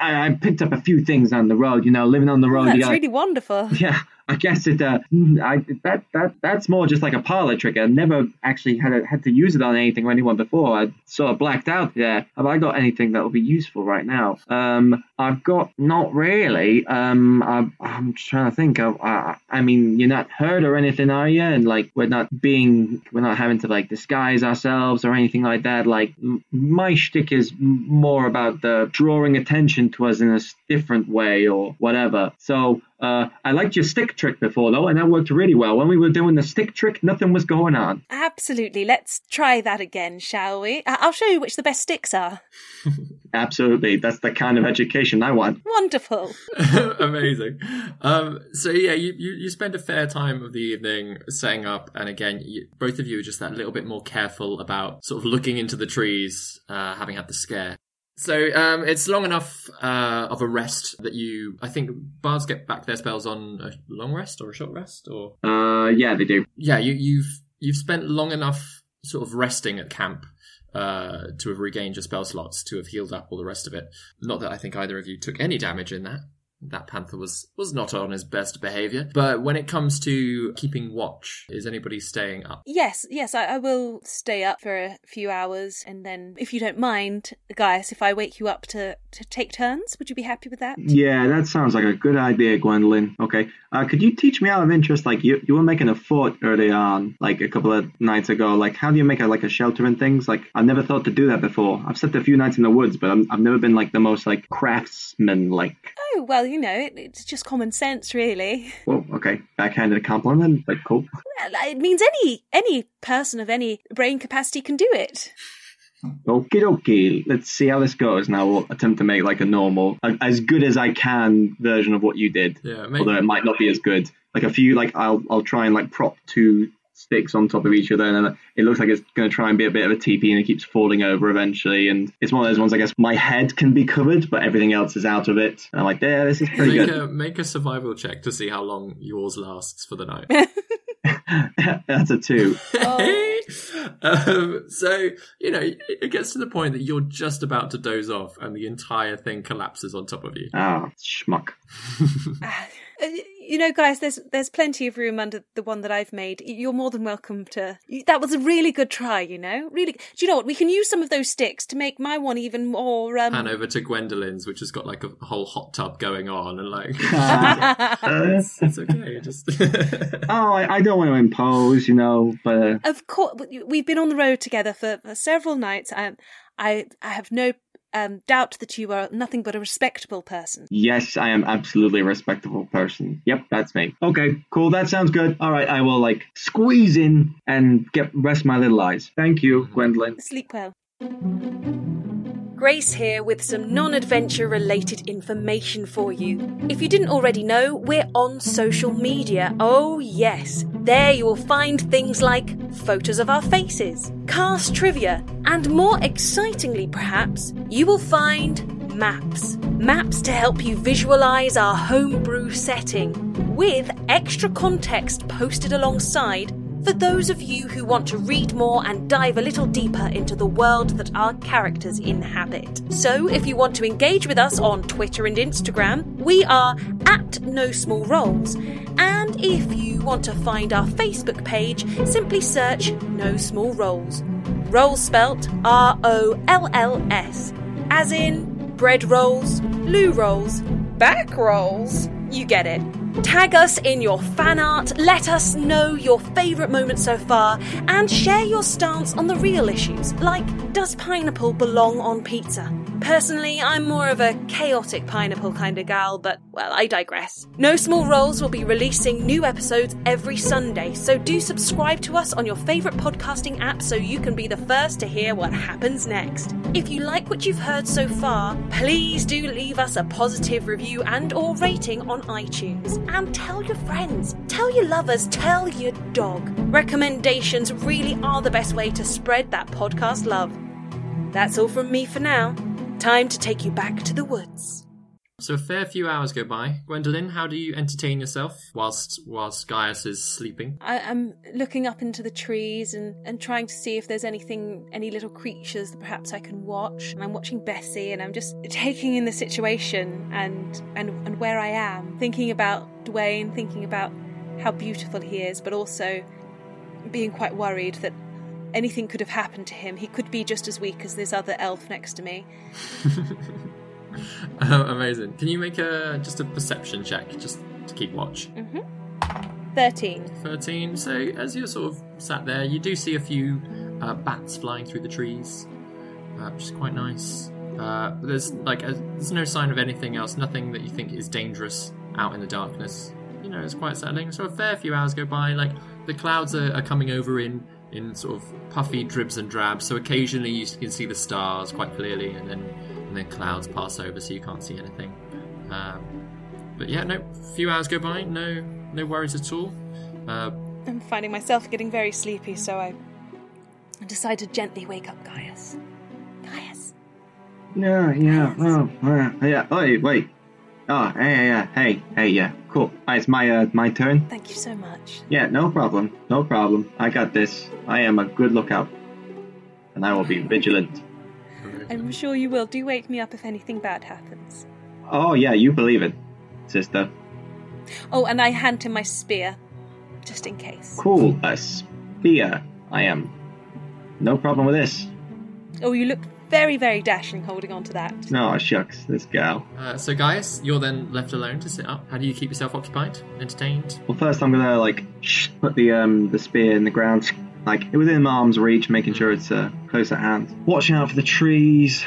I, I picked up a few things on the road. You know, living on the road. you That's gotta- really wonderful. Yeah, I guess it. Uh, I that that that's more just like a parlor trick. I never actually had had to use it on anything or anyone before. I sort of blacked out there. Have I got anything that will be useful right now? Um, I've got not really. Um, I, I'm trying to think. Of, I, I mean, you're not hurt or anything, are you? And like, we're not being, we're not having to like disguise ourselves or anything like that. Like, my shtick is more about the drawing attention to us in a different way or whatever. So. Uh, I liked your stick trick before though, and that worked really well. When we were doing the stick trick, nothing was going on. Absolutely. Let's try that again, shall we? I- I'll show you which the best sticks are. Absolutely, that's the kind of education I want. Wonderful. Amazing. Um, so yeah, you, you you spend a fair time of the evening setting up, and again, you, both of you are just that little bit more careful about sort of looking into the trees, uh, having had the scare. So um, it's long enough uh, of a rest that you, I think, bards get back their spells on a long rest or a short rest, or Uh, yeah, they do. yeah, you, you've you've spent long enough sort of resting at camp uh, to have regained your spell slots, to have healed up all the rest of it. Not that I think either of you took any damage in that. That panther was was not on his best behavior. But when it comes to keeping watch, is anybody staying up? Yes, yes, I, I will stay up for a few hours, and then, if you don't mind, Gaius, if I wake you up to, to take turns, would you be happy with that? Yeah, that sounds like a good idea, Gwendolyn. Okay, uh, could you teach me out of interest? Like, you you were making a fort early on, like a couple of nights ago. Like, how do you make a like a shelter and things? Like, I've never thought to do that before. I've slept a few nights in the woods, but I'm, I've never been like the most like craftsman. Like, Oh, well, you know, it, it's just common sense, really. well, okay, backhanded compliment, but cool. Well, It means any any person of any brain capacity can do it. Okie dokie. Let's see how this goes. Now we'll attempt to make like a normal, as good as I can version of what you did. Yeah, Although it might not be as good. Like a few, like I'll I'll try and like prop two sticks on top of each other, and then it looks like it's going to try and be a bit of a teepee, and it keeps falling over eventually. And it's one of those ones. I guess my head can be covered, but everything else is out of it. And I'm like, yeah, this is pretty Make good. a make a survival check to see how long yours lasts for the night. That's a two. um, so you know it gets to the point that you're just about to doze off, and the entire thing collapses on top of you. Ah, schmuck. Uh, you know, Gaius, there's there's plenty of room under the one that I've made. You're more than welcome to. That was a really good try. You know, really. Do you know what? We can use some of those sticks to make my one even more. Um... Pan over to Gwendolyn's, which has got like a whole hot tub going on, and like it's, it's okay. Just oh, I, I don't want to impose, you know, but Of course, we've been on the road together for, for several nights. I, I, I have no um, doubt that you are nothing but a respectable person. Yes, I am absolutely a respectable person. Yep, that's me. Okay, cool. That sounds good. All right, I will like squeeze in and get rest my little eyes. Thank you, Gwendolyn. Sleep well. Grace here with some non adventure related information for you. If you didn't already know, we're on social media. Oh, yes. There you will find things like photos of our faces, cast trivia, and more excitingly, perhaps, you will find maps. Maps to help you visualize our homebrew setting with extra context posted alongside for those of you who want to read more and dive a little deeper into the world that our characters inhabit. So, if you want to engage with us on Twitter and Instagram, we are at No Small Rolls. And if you want to find our Facebook page, simply search No Small Rolls. Roll spelt R O L L S, as in bread rolls, loo rolls, back rolls. You get it. Tag us in your fan art, let us know your favourite moment so far, and share your stance on the real issues, like does pineapple belong on pizza? Personally, I'm more of a chaotic pineapple kind of gal, but well, I digress. No Small Rolls will be releasing new episodes every Sunday, so do subscribe to us on your favourite podcasting app so you can be the first to hear what happens next. If you like what you've heard so far, please do leave us a positive review and or rating on iTunes. And tell your friends, tell your lovers, tell your dog. Recommendations really are the best way to spread that podcast love. That's all from me for now. Time to take you back to the woods. So a fair few hours go by. Gwendolyn, how do you entertain yourself whilst whilst Gaius is sleeping? I, I'm looking up into the trees and, and trying to see if there's anything, any little creatures that perhaps I can watch. And I'm watching Bessie and I'm just taking in the situation and, and, and where I am, thinking about Dwayne, thinking about how beautiful he is, but also being quite worried that anything could have happened to him. He could be just as weak as this other elf next to me. Oh, amazing. Can you make a just a perception check just to keep watch? Mm-hmm. 13. 13. So as you're sort of sat there, you do see a few uh, bats flying through the trees, uh, which is quite nice. Uh, there's like a, there's no sign of anything else, nothing that you think is dangerous out in the darkness. You know, it's quite settling. So a fair few hours go by. Like the clouds are, are coming over in in sort of puffy dribs and drabs. So occasionally you can see the stars quite clearly, and then and then clouds pass over, so you can't see anything. Um, but yeah, no. Few hours go by, no no worries at all. Uh, I'm finding myself getting very sleepy, so I I decide to gently wake up Gaius. Gaius. Yeah, yeah, oh, uh, yeah. Wait, wait. Oh, hey, yeah, hey, hey, yeah, cool. Ah, it's my uh, my turn. Thank you so much. Yeah, no problem, no problem. I got this. I am a good lookout, and I will be vigilant. I'm sure you will. Do wake me up if anything bad happens. Oh yeah, you believe it, sister. Oh, and I hand him my spear, just in case. Cool, a spear. I am. No problem with this. Oh, you look very, very dashing holding on to that. No, shucks, this gal. uh, so Gaius, you're then left alone to sit up. How do you keep yourself occupied, entertained? Well, first I'm gonna like put the um the spear in the ground, like within my arm's reach, making sure it's uh, close at hand. Watching out for the trees.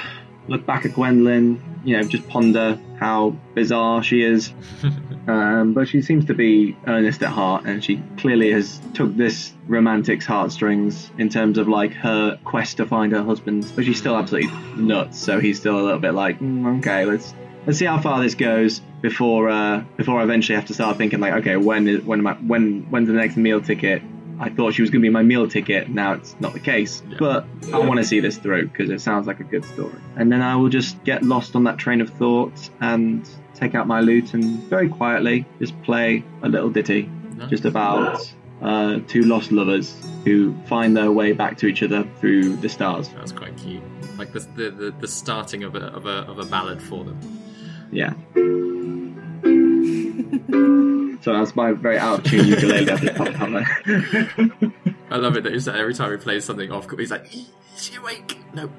Look back at Gwendolyn. You know, just ponder how bizarre she is. um, but she seems to be earnest at heart, and she clearly has took this romantic's heartstrings in terms of like her quest to find her husband. But she's still absolutely nuts. So he's still a little bit like, "Mm, okay, let's let's see how far this goes before uh, before I eventually have to start thinking like, okay, when is when am I, when when's the next meal ticket? I thought she was going to be my meal ticket. Now it's not the case. But I want to see this through because it sounds like a good story. And then I will just get lost on that train of thought and take out my lute and very quietly just play a little ditty, just about uh, two lost lovers who find their way back to each other through the stars. That's quite cute. Like the the, the, the starting of a, of a of a ballad for them. Yeah. so that's my very out of tune ukulele at the top hammer. I love it that you said every time he plays something off, he's like, "Is she awake?" No.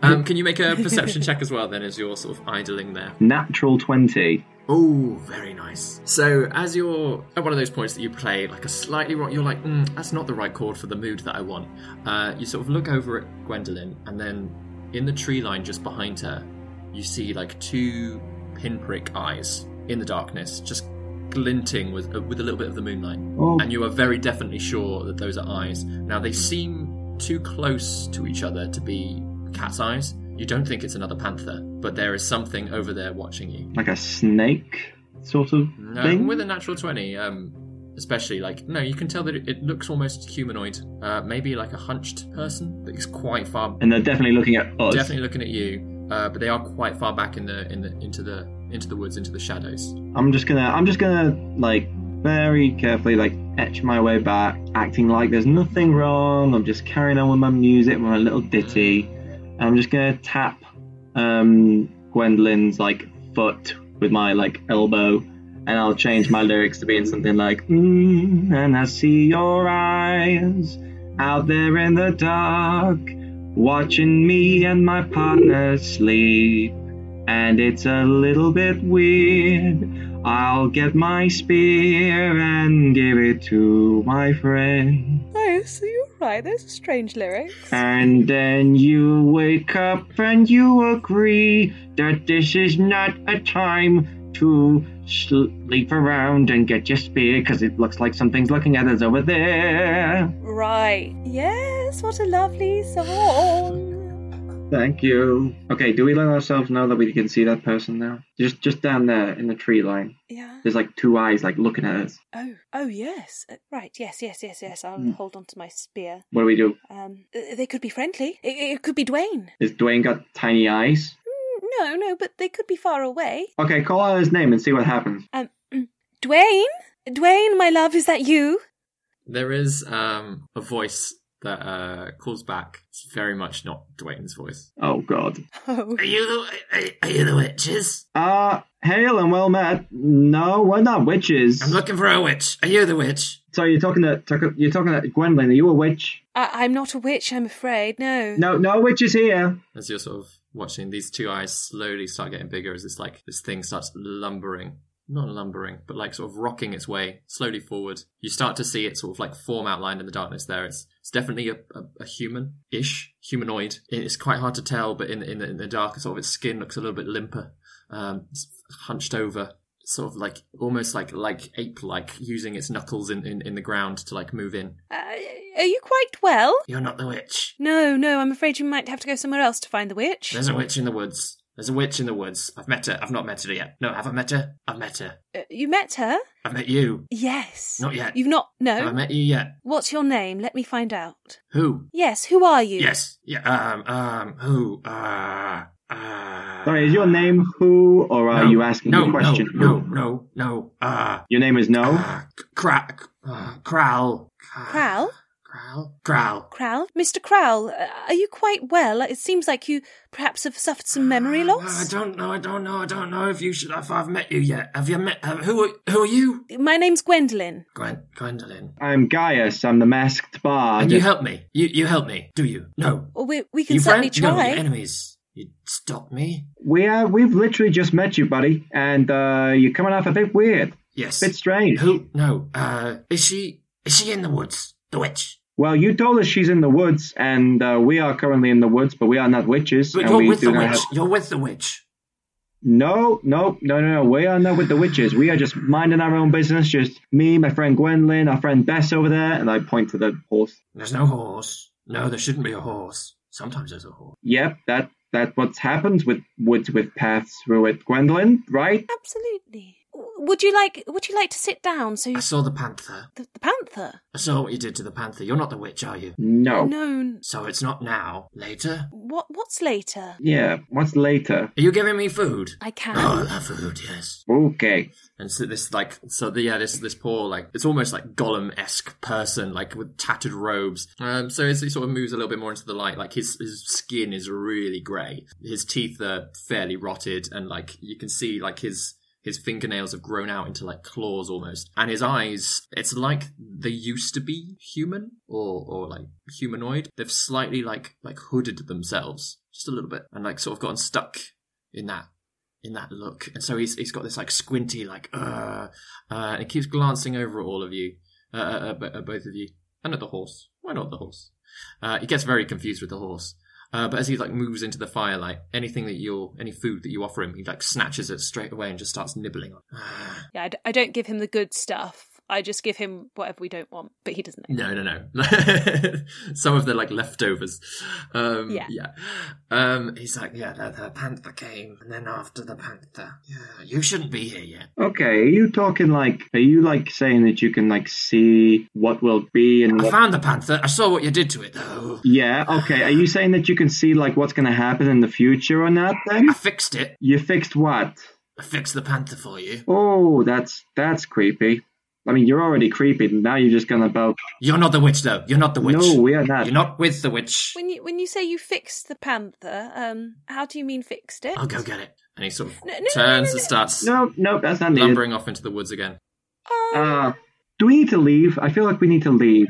Um, can you make a perception check as well then, as you're sort of idling there? Natural 20. Oh, very nice. So, as you're at one of those points that you play like a slightly wrong, you're like, mm, that's not the right chord for the mood that I want. Uh, you sort of look over at Gwendolyn, and then in the tree line just behind her, you see like two pinprick eyes in the darkness, just glinting with uh, with a little bit of the moonlight. Oh. And you are very definitely sure that those are eyes. Now they seem too close to each other to be cat's eyes. You don't think it's another panther, but there is something over there watching you. Like a snake sort of No, thing? with a natural 20, um, especially like, no, you can tell that it, it looks almost humanoid. Uh, maybe like a hunched person that is quite far. And they're definitely looking at us. Definitely looking at you, uh, but they are quite far back in the in the into the into the woods, into the shadows. I'm just gonna I'm just gonna like very carefully like etch my way back, acting like there's nothing wrong. I'm just carrying on with my music, with my little ditty. I'm just gonna tap um, Gwendolyn's like foot with my like elbow, and I'll change my lyrics to being something like, mm, "And I see your eyes out there in the dark, watching me and my partner sleep, and it's a little bit weird." I'll get my spear and give it to my friend. Oh, so you're right. Those are strange lyrics. And then you wake up and you agree that this is not a time to sleep around and get your spear because it looks like something's looking at us over there. Right. Yes, what a lovely song. Thank you. Okay, do we let ourselves know that we can see that person now? Just just down there in the tree line. Yeah. There's like two eyes like looking at us. Oh, oh yes. Uh, right. Yes, yes, yes, yes. I'll Hmm. hold on to my spear. What do we do? Um, uh, they could be friendly. It, it could be Dwayne. Is Dwayne got tiny eyes? Mm, No, no, but they could be far away. Okay, call out his name and see what happens. Um, mm, Dwayne, Dwayne, my love, is that you? There is um, a voice that uh, calls back. It's very much not Dwayne's voice. Oh God. Oh. Are you the are, are you the witches? Uh, hail and well met. No, we're not witches. I'm looking for a witch. Are you the witch? So you're talking to you're talking to Gwendolyn. Are you a witch? I- I'm not a witch, I'm afraid. No. No, no witches here. As you're sort of watching, these two eyes slowly start getting bigger as this like this thing starts lumbering. Not lumbering, but like sort of rocking its way slowly forward. You start to see it sort of like form outlined in the darkness. There, it's it's definitely a, a, a human-ish humanoid. It's quite hard to tell, but in in the, in the dark, sort of its skin looks a little bit limper, um, it's hunched over, sort of like almost like like ape-like, using its knuckles in, in, in the ground to like move in. Uh, are you quite well? You're not the witch. No, no, I'm afraid you might have to go somewhere else to find the witch. There's a witch in the woods. There's a witch in the woods. I've met her. I've not met her yet. No, have I met her? I've met her. Uh, you met her? I've met you. Yes. Not yet. You've not? No. I Have I met you yet? What's your name? Let me find out. Who? Yes, who are you? Yes. Yeah. Um. Um. Who? Uh. Uh. Sorry, is your name who, or are no, you asking no, the question? No. No. No. No. Uh. Your name is no. Uh, cra- uh, Crowl. Crowl? Crowl. Crowl. Crowl? Mr. Crowl, uh, are you quite well? It seems like you perhaps have suffered some memory loss. I don't know. I don't know. I don't know if you should. If I've met you yet. Have you met? Uh, who? Are, who are you? My name's Gwendolyn. Gwen. Gwendolyn. I'm Gaius. I'm the masked bard. And you help me. You you help me. Do you? No. Well, we, we can you certainly friend? Try. you're enemies. You stop me. We uh, we've literally just met you, buddy, and uh, you're coming off a bit weird. Yes. Bit strange. Who? No. Uh, is she? Is she in the woods? The witch. Well, you told us she's in the woods, and uh, we are currently in the woods, but we are not witches. But you're with the witch. have- You're with the witch. No, no, no, no, no. We are not with the witches. We are just minding our own business. Just me, my friend Gwendolyn, our friend Bess over there, and I point to the horse. There's no horse. No, there shouldn't be a horse. Sometimes there's a horse. Yep, that that what's happened with woods with paths through it, Gwendolyn, right? Absolutely. Would you like Would you like to sit down? So you I saw the panther. the, the panther? I saw what you did to the panther. You're not the witch, are you? No. No. So it's not now. Later. What What's later? Yeah. What's later? Are you giving me food? I can. Oh, I love food. Yes. Okay. And so this like so the, yeah this this poor like it's almost like Gollum esque person like with tattered robes. Um, so as he sort of moves a little bit more into the light, like his his skin is really grey. His teeth are fairly rotted, and like you can see like his his fingernails have grown out into like claws almost, and his eyes it's like they used to be human or or like humanoid. They've slightly like like hooded themselves just a little bit and like sort of gotten stuck in that in that look. And so he's he's got this like squinty like uh, uh and he keeps glancing over at all of you, uh, uh, uh, uh, both of you, and at the horse. Why not the horse? Uh, he gets very confused with the horse. Uh, but as he like moves into the firelight, anything that you're, any food that you offer him, he like snatches it straight away and just starts nibbling on. Yeah, I, d- I don't give him the good stuff. I just give him whatever we don't want, but he doesn't know. No, no, no. Some of the like leftovers. Um, Yeah. yeah. Um, he's like, yeah, the, the panther came, and then after the panther, yeah, you shouldn't be here yet. Okay. Are you talking like? Are you like saying that you can like see what will be and I what? found the panther. I saw what you did to it, though. Yeah. Okay. Are you saying that you can see like what's going to happen in the future or not? Then I fixed it. you fixed what? I fixed the panther for you. Oh, that's that's creepy. I mean, you're already creepy. Now you're just gonna about. You're not the witch, though. You're not the witch. No, we are not. You're not with the witch. When you when you say you fixed the panther, um, how do you mean fixed it? I'll go get it. And he sort of No, no, no, turns no, no, and starts No, no, that's not needed. lumbering off into the woods again. Uh, do we need to leave? I feel like we need to leave.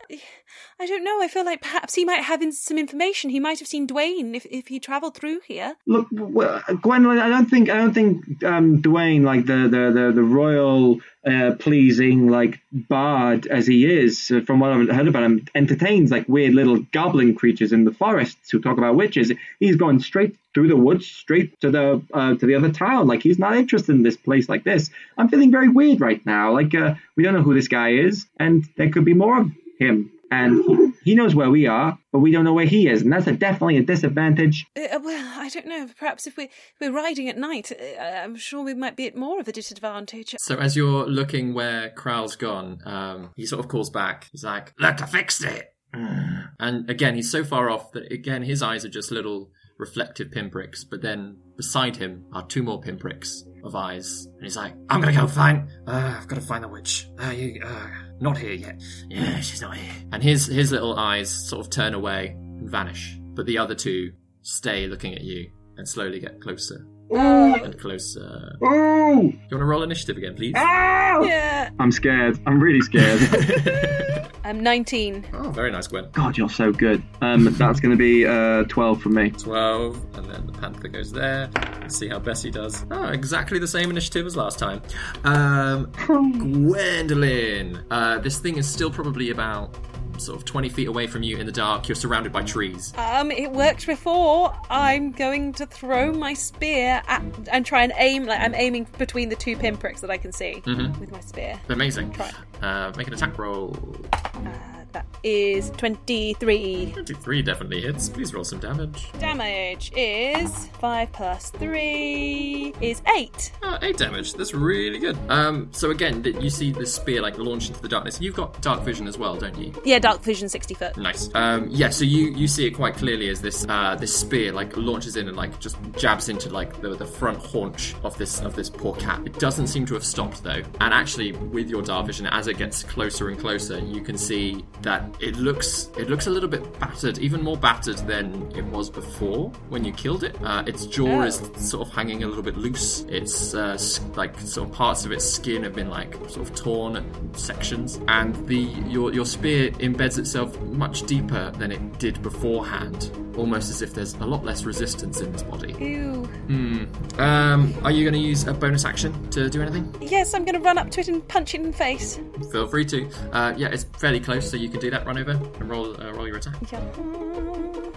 I don't know. I feel like perhaps he might have some information. He might have seen Dwayne if if he travelled through here. Look, well, Gwendolyn, I don't think I don't think um, Dwayne, like the the the, the royal uh, pleasing like bard as he is, uh, from what I've heard about him, entertains like weird little goblin creatures in the forests who talk about witches. He's going straight through the woods, straight to the uh, to the other town. Like he's not interested in this place like this. I'm feeling very weird right now. Like uh, we don't know who this guy is, and there could be more of him. And he, he knows where we are, but we don't know where he is, and that's a, definitely a disadvantage. Uh, well, I don't know. Perhaps if we we're riding at night, uh, I'm sure we might be at more of a disadvantage. So as you're looking where Kral's gone, um, he sort of calls back. He's like, Look, I fixed it. and again, he's so far off that again his eyes are just little reflective pinpricks. But then beside him are two more pinpricks of eyes, and he's like, I'm gonna go find. Uh, I've got to find the witch. Uh, you, uh, not here yet. Yeah, she's not here. and his his little eyes sort of turn away and vanish. But the other two stay looking at you and slowly get closer and closer. Ooh! You want to roll initiative again, please? Yeah. I'm scared. I'm really scared. I'm 19. Oh, very nice, Gwen. God, you're so good. Um, that's going to be uh, 12 for me. 12, and then the panther goes there. Let's see how Bessie does. Oh, exactly the same initiative as last time. Um, Gwendolyn. Uh, this thing is still probably about sort of 20 feet away from you in the dark. You're surrounded by trees. Um, it worked before. I'm going to throw my spear at, and try and aim. Like I'm aiming between the two pinpricks that I can see Mhm. with my spear. Amazing. Try. Uh, make an attack roll. That is 23. 23 definitely hits. Please roll some damage. Damage is 5 plus 3 is 8. Oh, eight damage. That's really good. Um, so again, th- you see the spear like launch into the darkness. You've got dark vision as well, don't you? Yeah, dark vision 60 foot. Nice. Um, yeah, so you you see it quite clearly as this uh, this spear like launches in and like just jabs into like the, the front haunch of this of this poor cat. It doesn't seem to have stopped though. And actually, with your dark vision, as it gets closer and closer, you can see that it looks it looks a little bit battered, even more battered than it was before when you killed it. Uh, its jaw Oh. is sort of hanging a little bit loose. It's uh, like sort of parts of its skin have been like sort of torn at sections, and the your your spear embeds itself much deeper than it did beforehand. Almost as if there's a lot less resistance in this body. Ew. Hmm. Um, are you going to use a bonus action to do anything? Yes, I'm going to run up to it and punch it in the face. Feel free to. Uh, yeah, it's fairly close, so you can do that. Run over and roll uh, roll your attack. Yeah.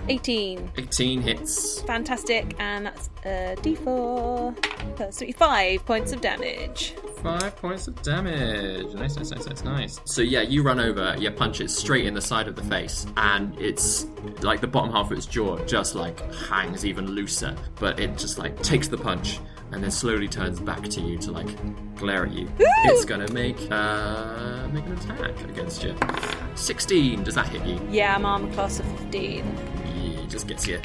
18. 18 hits. Fantastic, and that's a d4 plus 3, 5 points of damage. Five points of damage. Nice, nice, nice, nice, nice. So yeah, you run over, you punch it straight in the side of the face, and it's like the bottom half of its jaw just like hangs even looser, but it just like takes the punch and then slowly turns back to you to like glare at you. It's gonna make uh make an attack against you. Sixteen. Does that hit you? Yeah, I'm armor class of 15. Yeah, just gets you.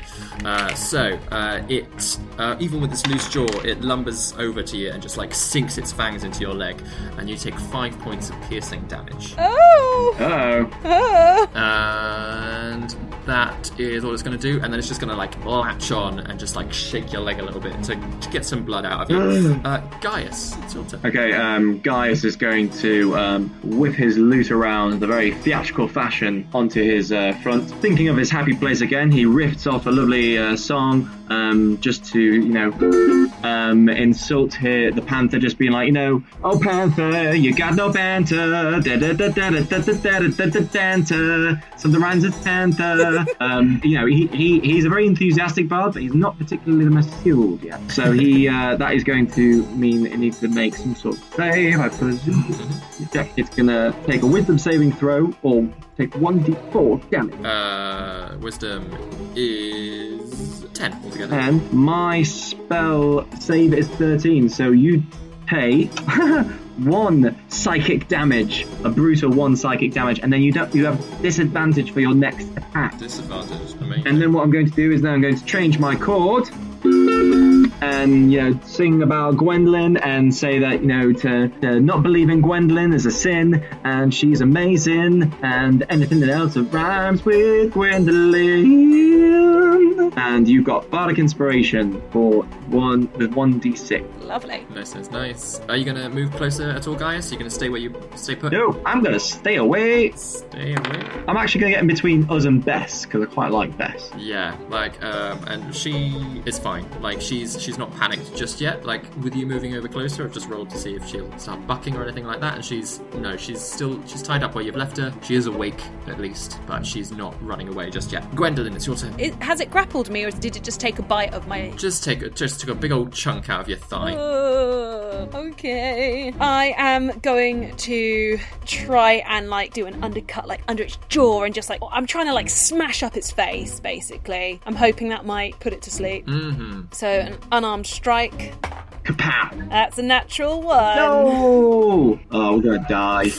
Uh, so uh, it, uh, even with its loose jaw, it lumbers over to you and just like sinks its fangs into your leg, and you take five points of piercing damage. Oh! Oh. Oh! And that is all it's going to do, and then it's just going to like latch on and just like shake your leg a little bit to, to get some blood out of you. uh, Gaius, it's your turn. Okay, um, Gaius is going to um, whip his lute around in a very theatrical fashion onto his uh, front. Thinking of his happy place again, he riffs off a lovely uh, song just to, you know, insult here the Panther, just being like, you know, oh Panther, you got no banter, something rhymes with Panther. You know, he, he, he's a very enthusiastic bard, but he's not particularly the most skilled yet. So he that is going to mean that he needs to make some sort of save, I presume. It's going to take a wisdom saving throw or take 1d4 damage. Uh, wisdom is ten altogether. And my spell save is 13, so you take one psychic damage, a brutal one psychic damage, and then you don't you have disadvantage for your next attack. Disadvantage. Amazing. And then what I'm going to do is now I'm going to change my chord. And you know sing about Gwendolyn and say that you know to, to not believe in Gwendolyn is a sin and she's amazing and anything else that rhymes with Gwendolyn. And you've got bardic inspiration for one with one d six. Lovely. Nice, nice, nice. Are you gonna move closer at all, Gaius? Are you gonna stay where you stay put? No, I'm gonna stay away. Stay away. I'm actually gonna get in between us and Bess because I quite like Bess. Yeah, like, um, and she is fine. Like, she's she's not panicked just yet. Like, with you moving over closer, I've just rolled to see if she'll start bucking or anything like that. And she's no, she's still she's tied up where you've left her. She is awake at least, but she's not running away just yet. Gwendolyn, it's your turn. It, has it grappled me, or did it just take a bite of my? Just take a just took a big old chunk out of your thigh. Uh, okay. I am going to try and like do an undercut, like under its jaw, and just like I'm trying to like smash up its face. Basically, I'm hoping that might put it to sleep. Mm-hmm. So an unarmed strike. Kapow! That's a natural one. No! Oh, we're gonna die.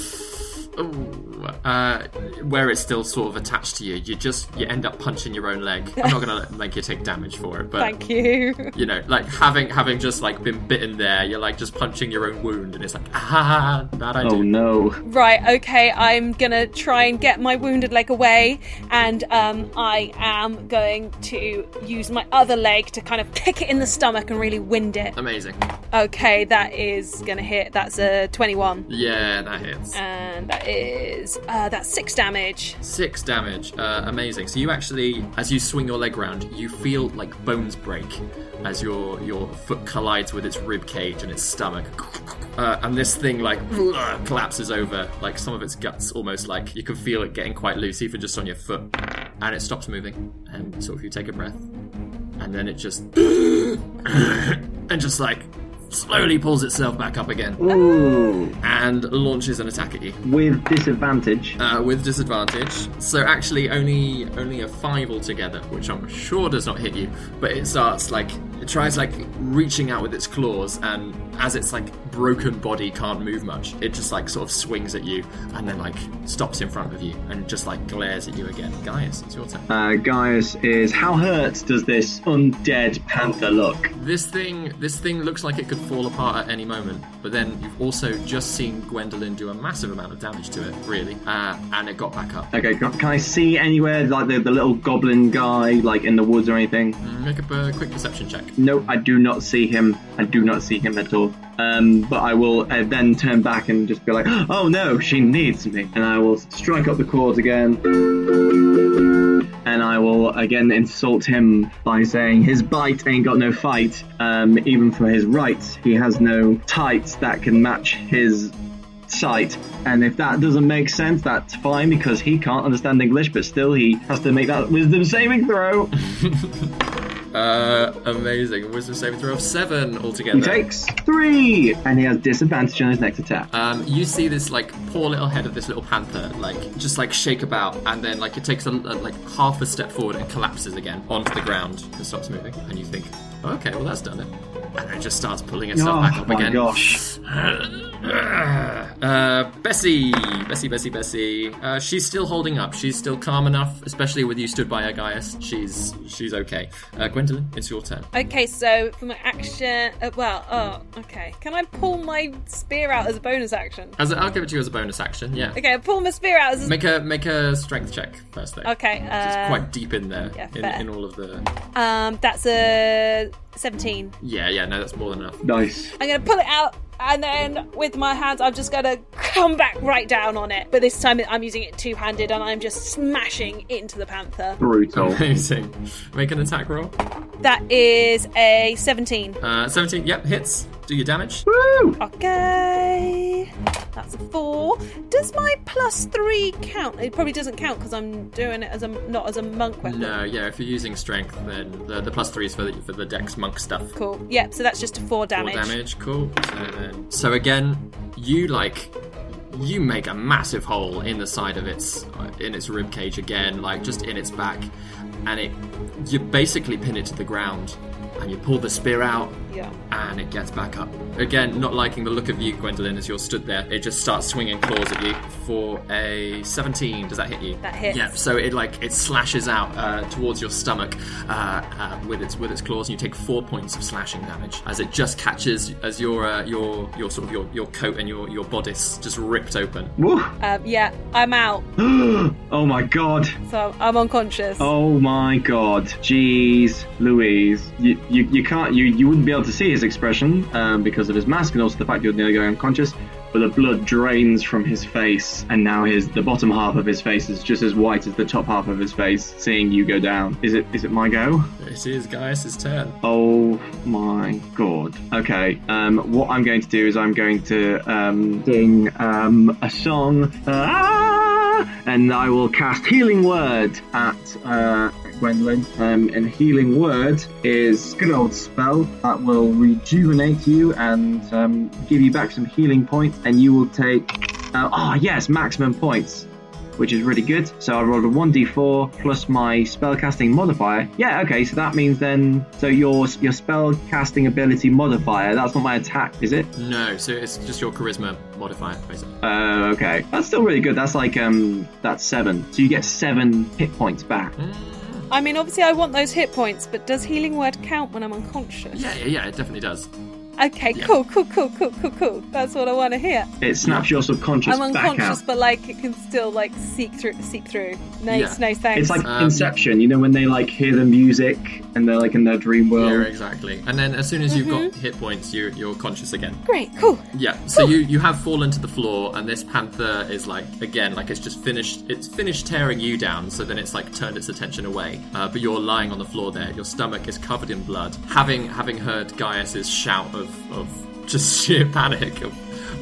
Ooh, uh, where it's still sort of attached to you, you just you end up punching your own leg. I'm not gonna make you take damage for it, but Thank you. you know, like having having just like been bitten there, you're like just punching your own wound, and it's like ah, bad idea. Oh no. Right, okay, I'm gonna try and get my wounded leg away, and um, I am going to use my other leg to kind of kick it in the stomach and really wind it. Amazing. Okay, that is gonna hit. That's a 21. Yeah, that hits. And that is, uh, that's six damage. Six damage. Uh, amazing. So you actually, as you swing your leg round, you feel like bones break as your your foot collides with its rib cage and its stomach. Uh, and this thing like collapses over, like some of its guts almost like you can feel it getting quite loose even just on your foot. And it stops moving, and sort of you take a breath, and then it just and just like slowly pulls itself back up again Ooh. and launches an attack at you With disadvantage. uh, with disadvantage. So actually, only only a five altogether, which I'm sure does not hit you. But it starts like it tries like reaching out with its claws, and as its like broken body can't move much, it just like sort of swings at you, and then like stops in front of you and just like glares at you again. Gaius, it's your turn. Uh, Gaius is how hurt does this undead panther look? This thing, this thing looks like it could fall apart at any moment. But then you've also just seen Gwendolyn do a massive amount of damage to it, really, uh, and it got back up. Okay, can can I see anywhere like the, the little goblin guy like in the woods or anything? Make up a quick perception check. No, I do not see him. I do not see him at all. Um, but I will uh, then turn back and just be like, "Oh no, she needs me," and I will strike up the chords again. And I will again insult him by saying his bite ain't got no fight. Um, even for his right, he has no tights that can match his sight. And if that doesn't make sense, that's fine because he can't understand English, but still he has to make that wisdom saving throw. Uh, amazing. Wisdom saving throw of seven altogether. He takes three, and he has disadvantage on his next attack. Um, you see this like poor little head of this little panther, like just like shake about, and then like it takes a, a- like half a step forward and collapses again onto the ground and stops moving. And you think, okay, well that's done it. And it just starts pulling itself Oh back up again. Oh my again. gosh. Uh, Bessie, Bessie, Bessie, Bessie. Uh, she's still holding up. She's still calm enough, especially with you stood by her, Gaius. She's she's okay. Uh, Gwendolyn, it's your turn. Okay, so for my action, uh, well, oh, okay. Can I pull my spear out as a bonus action? As a, I'll give it to you as a bonus action. Yeah. Okay, I pull my spear out as a Make a make a strength check first, though. Okay, It's uh, quite deep in there, yeah, in, in all of the. Um, that's a 17. Yeah, yeah, no, that's more than enough. Nice. I'm gonna pull it out, and then with my hands, I'm just gonna come back right down on it. But this time, I'm using it two handed, and I'm just smashing into the panther. Brutal. Amazing. Make an attack roll. That is a 17. Uh, 17, yep, hits. Do your damage. Okay. That's a four. Does my plus three count? It probably doesn't count because I'm doing it as a not as a monk weapon. No, yeah, if you're using strength, then the, the plus three is for the, for the dex monk stuff. Cool. Yep. So that's just a four damage. Four damage, cool. So, so again, you like you make a massive hole in the side of its uh, in its rib cage again, like just in its back, and it you basically pin it to the ground, and you pull the spear out, Yeah. and it gets back up. Again, not liking the look of you, Gwendolyn, as you're stood there. It just starts swinging claws at you for a 17. Does that hit you? That hits. Yeah. So it like it slashes out uh, towards your stomach uh, uh, with its with its claws, and you take four points of slashing damage as it just catches as your uh, your your sort of your, your coat and your your bodice just ripped open. Woo. Um, yeah, I'm out. oh my god. So I'm unconscious. Oh my god. Jeez Louise. You, you, you can't, you, you wouldn't be able to see his expression um, because of his mask and also the fact you're nearly going unconscious. But the blood drains from his face, and now his the bottom half of his face is just as white as the top half of his face. Seeing you go down, is it is it my go? It is Gaius' turn. Oh my god. Okay. Um, what I'm going to do is I'm going to um, sing um, a song, ah, and I will cast Healing Word at uh, Gwendolyn. Um, and Healing Word is a good old spell that will rejuvenate you and um, give you back some healing points, and you will take. Uh, oh yes, maximum points which is really good. So I rolled a 1d4 plus my spellcasting modifier. Yeah, okay, so that means then so your your spellcasting ability modifier, that's not my attack, is it? No, so it's just your charisma modifier, basically. Uh, okay. That's still really good. That's like um that's 7. So you get 7 hit points back. I mean, obviously, I want those hit points, but does healing word count when I'm unconscious? Yeah, yeah, yeah, it definitely does. Okay, cool, cool, cool, cool, cool, cool. That's what I want to hear. It snaps your subconscious I'm back unconscious, out. but like it can still like seek through, seek through. Nice, Yeah. no thanks. It's like Um, Inception, you know, when they like hear the music and they're like in their dream world. Yeah, exactly. And then as soon as you've Mm-hmm. got hit points, you, you're conscious again. great, cool. Yeah, so you, you have fallen to the floor, and this panther is like again, like it's just finished. It's finished tearing you down. So then it's like turned its attention away. Uh, but you're lying on the floor there. Your stomach is covered in blood. Having having heard Gaius's shout of of just sheer panic of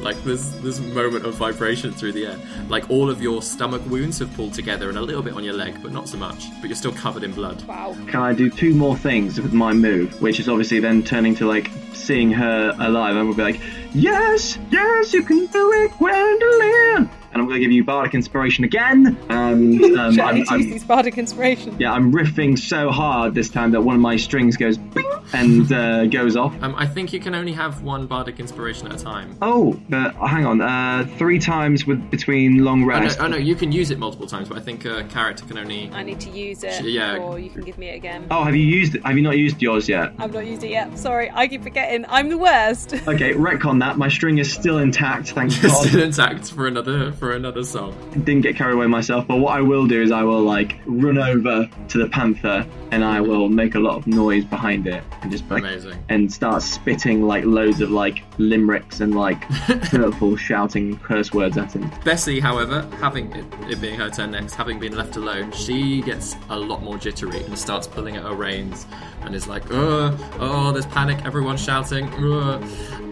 like this this moment of vibration through the air. Like all of your stomach wounds have pulled together and a little bit on your leg, but not so much. But you're still covered in blood. Wow. Can I do two more things with my move, which is obviously then turning to like seeing her alive, and we'll be like, "Yes, yes, you can do it, Gwendolyn!" And I'm going to give you bardic inspiration again, and um, I I'm, I'm- use these bardic inspiration. yeah, I'm riffing so hard this time that one of my strings goes bing and uh, goes off. Um, I think you can only have one bardic inspiration at a time. Oh, but hang on, uh, three times with between long Oh no, oh no, you can use it multiple times, but I think a character can only. I need to use it, Yeah. or you can give me it again. Oh, have you used it? Have you not used yours yet? I've not used it yet. Sorry, I keep forgetting. I'm the worst. Okay, retcon that. My string is still intact, thank Still intact for another for another song. Didn't get carried away myself, but what I will do is I will like run over to the panther and I will make a lot of noise behind it and just like Amazing. and start spitting like loads of like limericks and like hurtful shouting curse words at him. Bessie, however, having it, it being her turn next, having been left alone, she gets a lot more jittery and starts pulling at her reins and is like, "Oh, oh, there's panic! Everyone's shouting!" ugh."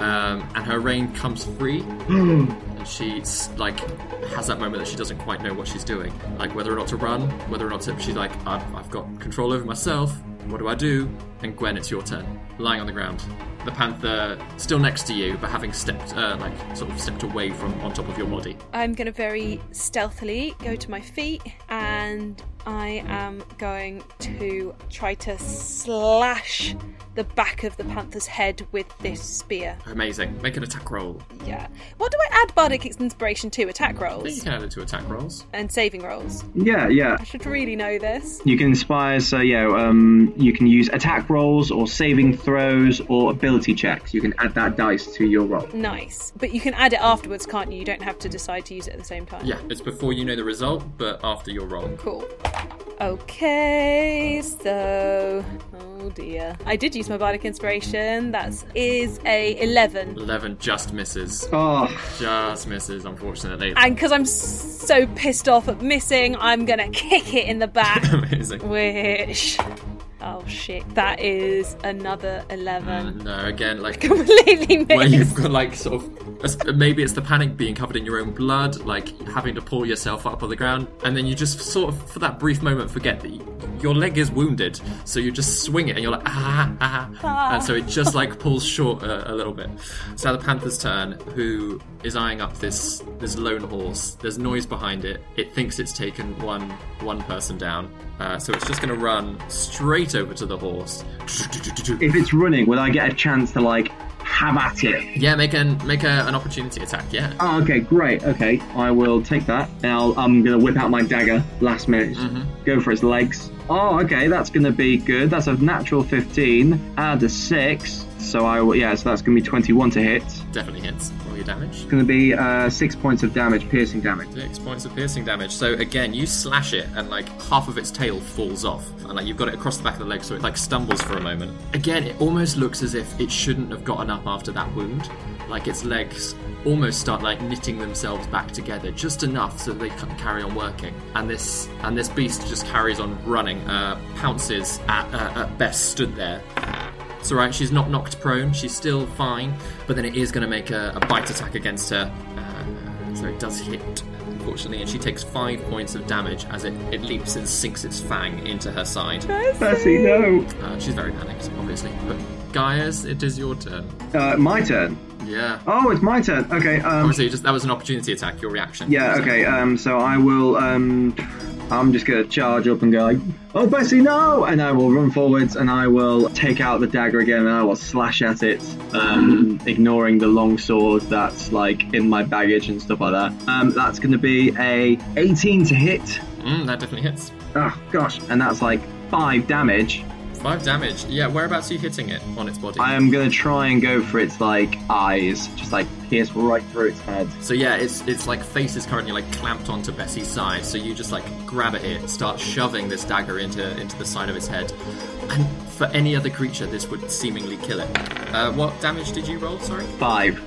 Um, and her rein comes free, she's like has that moment that she doesn't quite know what she's doing, like whether or not to run, whether or not to. She's like, "I've, I've got control over myself. What do I do?" And Gwen, it's your turn, lying on the ground. The panther still next to you, but having stepped, uh, like, sort of stepped away from on top of your body. I'm going to very stealthily go to my feet and I am going to try to slash the back of the panther's head with this spear. Amazing. Make an attack roll. Yeah. What do I add bardic inspiration to? Attack I think you can add it to attack rolls. and saving rolls. Yeah, yeah. I should really know this. You can inspire, so yeah, um, you can use attack rolls or saving throws or ability checks. You can add that dice to your roll. Nice. But you can add it afterwards, can't you? You don't have to decide to use it at the same time. Yeah, it's before you know the result, but after your roll. Cool. Okay, so oh dear, I did use my bardic inspiration. That is a eleven, 11 just misses. Oh, Just misses, unfortunately. and because I'm so pissed off at missing, I'm gonna kick it in the back. Amazing. Which, oh shit, that is another eleven. Uh, no, again, like Completely missed. where you've got like sort of maybe it's the panic being covered in your own blood, like having to pull yourself up on the ground, and then you just sort of for that brief moment forget that your leg is wounded, so you just swing it and you're like ah ah, Ah. and so it just like pulls short a, a little bit. So the panther's turn, who is eyeing up this this lone horse. There's noise behind it. It thinks it's taken one one person down, uh, so it's just going to run straight over to the horse. If it's running, will I get a chance to like have at it? Yeah, make an make a, an opportunity attack. Yeah. Oh, okay, great. Okay, I will take that. Now I'm gonna whip out my dagger last minute. Mm-hmm. Go for its legs. Oh, okay, that's gonna be good. That's a natural 15. Add a six. So I will, yeah. So that's gonna be 21 to hit. Definitely hits. Roll your damage. It's gonna be uh, six points of damage, piercing damage. Six points of piercing damage. So again, you slash it, and like half of its tail falls off, and like you've got it across the back of the leg, so it like stumbles for a moment. Again, it almost looks as if it shouldn't have gotten up after that wound. Like its legs almost start like knitting themselves back together just enough so they can carry on working. And this and this beast just carries on running, uh, pounces at, uh, at Bess stood there. It's alright, she's not knocked prone, she's still fine, but then it is going to make a, a bite attack against her. Uh, so it does hit, unfortunately, and she takes five points of damage as it, it leaps and sinks its fang into her side. Bessie, no. Uh, she's very panicked, obviously. But Gaius, it is your turn. Uh, my turn. Yeah. Oh, it's my turn. Okay. Um, Obviously, just that was an opportunity attack. Your reaction. Yeah, okay, um, so I will, um, I'm just gonna charge up and go like, oh, Bessie, no! And I will run forwards and I will take out the dagger again and I will slash at it, um, ignoring the long sword that's like in my baggage and stuff like that. Um, that's gonna be a 18 to hit. Mm, that definitely hits. Oh, gosh. And that's like 5 damage. Five damage. Yeah. Whereabouts are you hitting it on its body? I am gonna try and go for its like eyes, just like pierce right through its head. So yeah, its its like face is currently like clamped onto Bessie's side. So you just like grab at it, start shoving this dagger into into the side of its head. And for any other creature, this would seemingly kill it. Uh, what damage did you roll? Sorry. Five.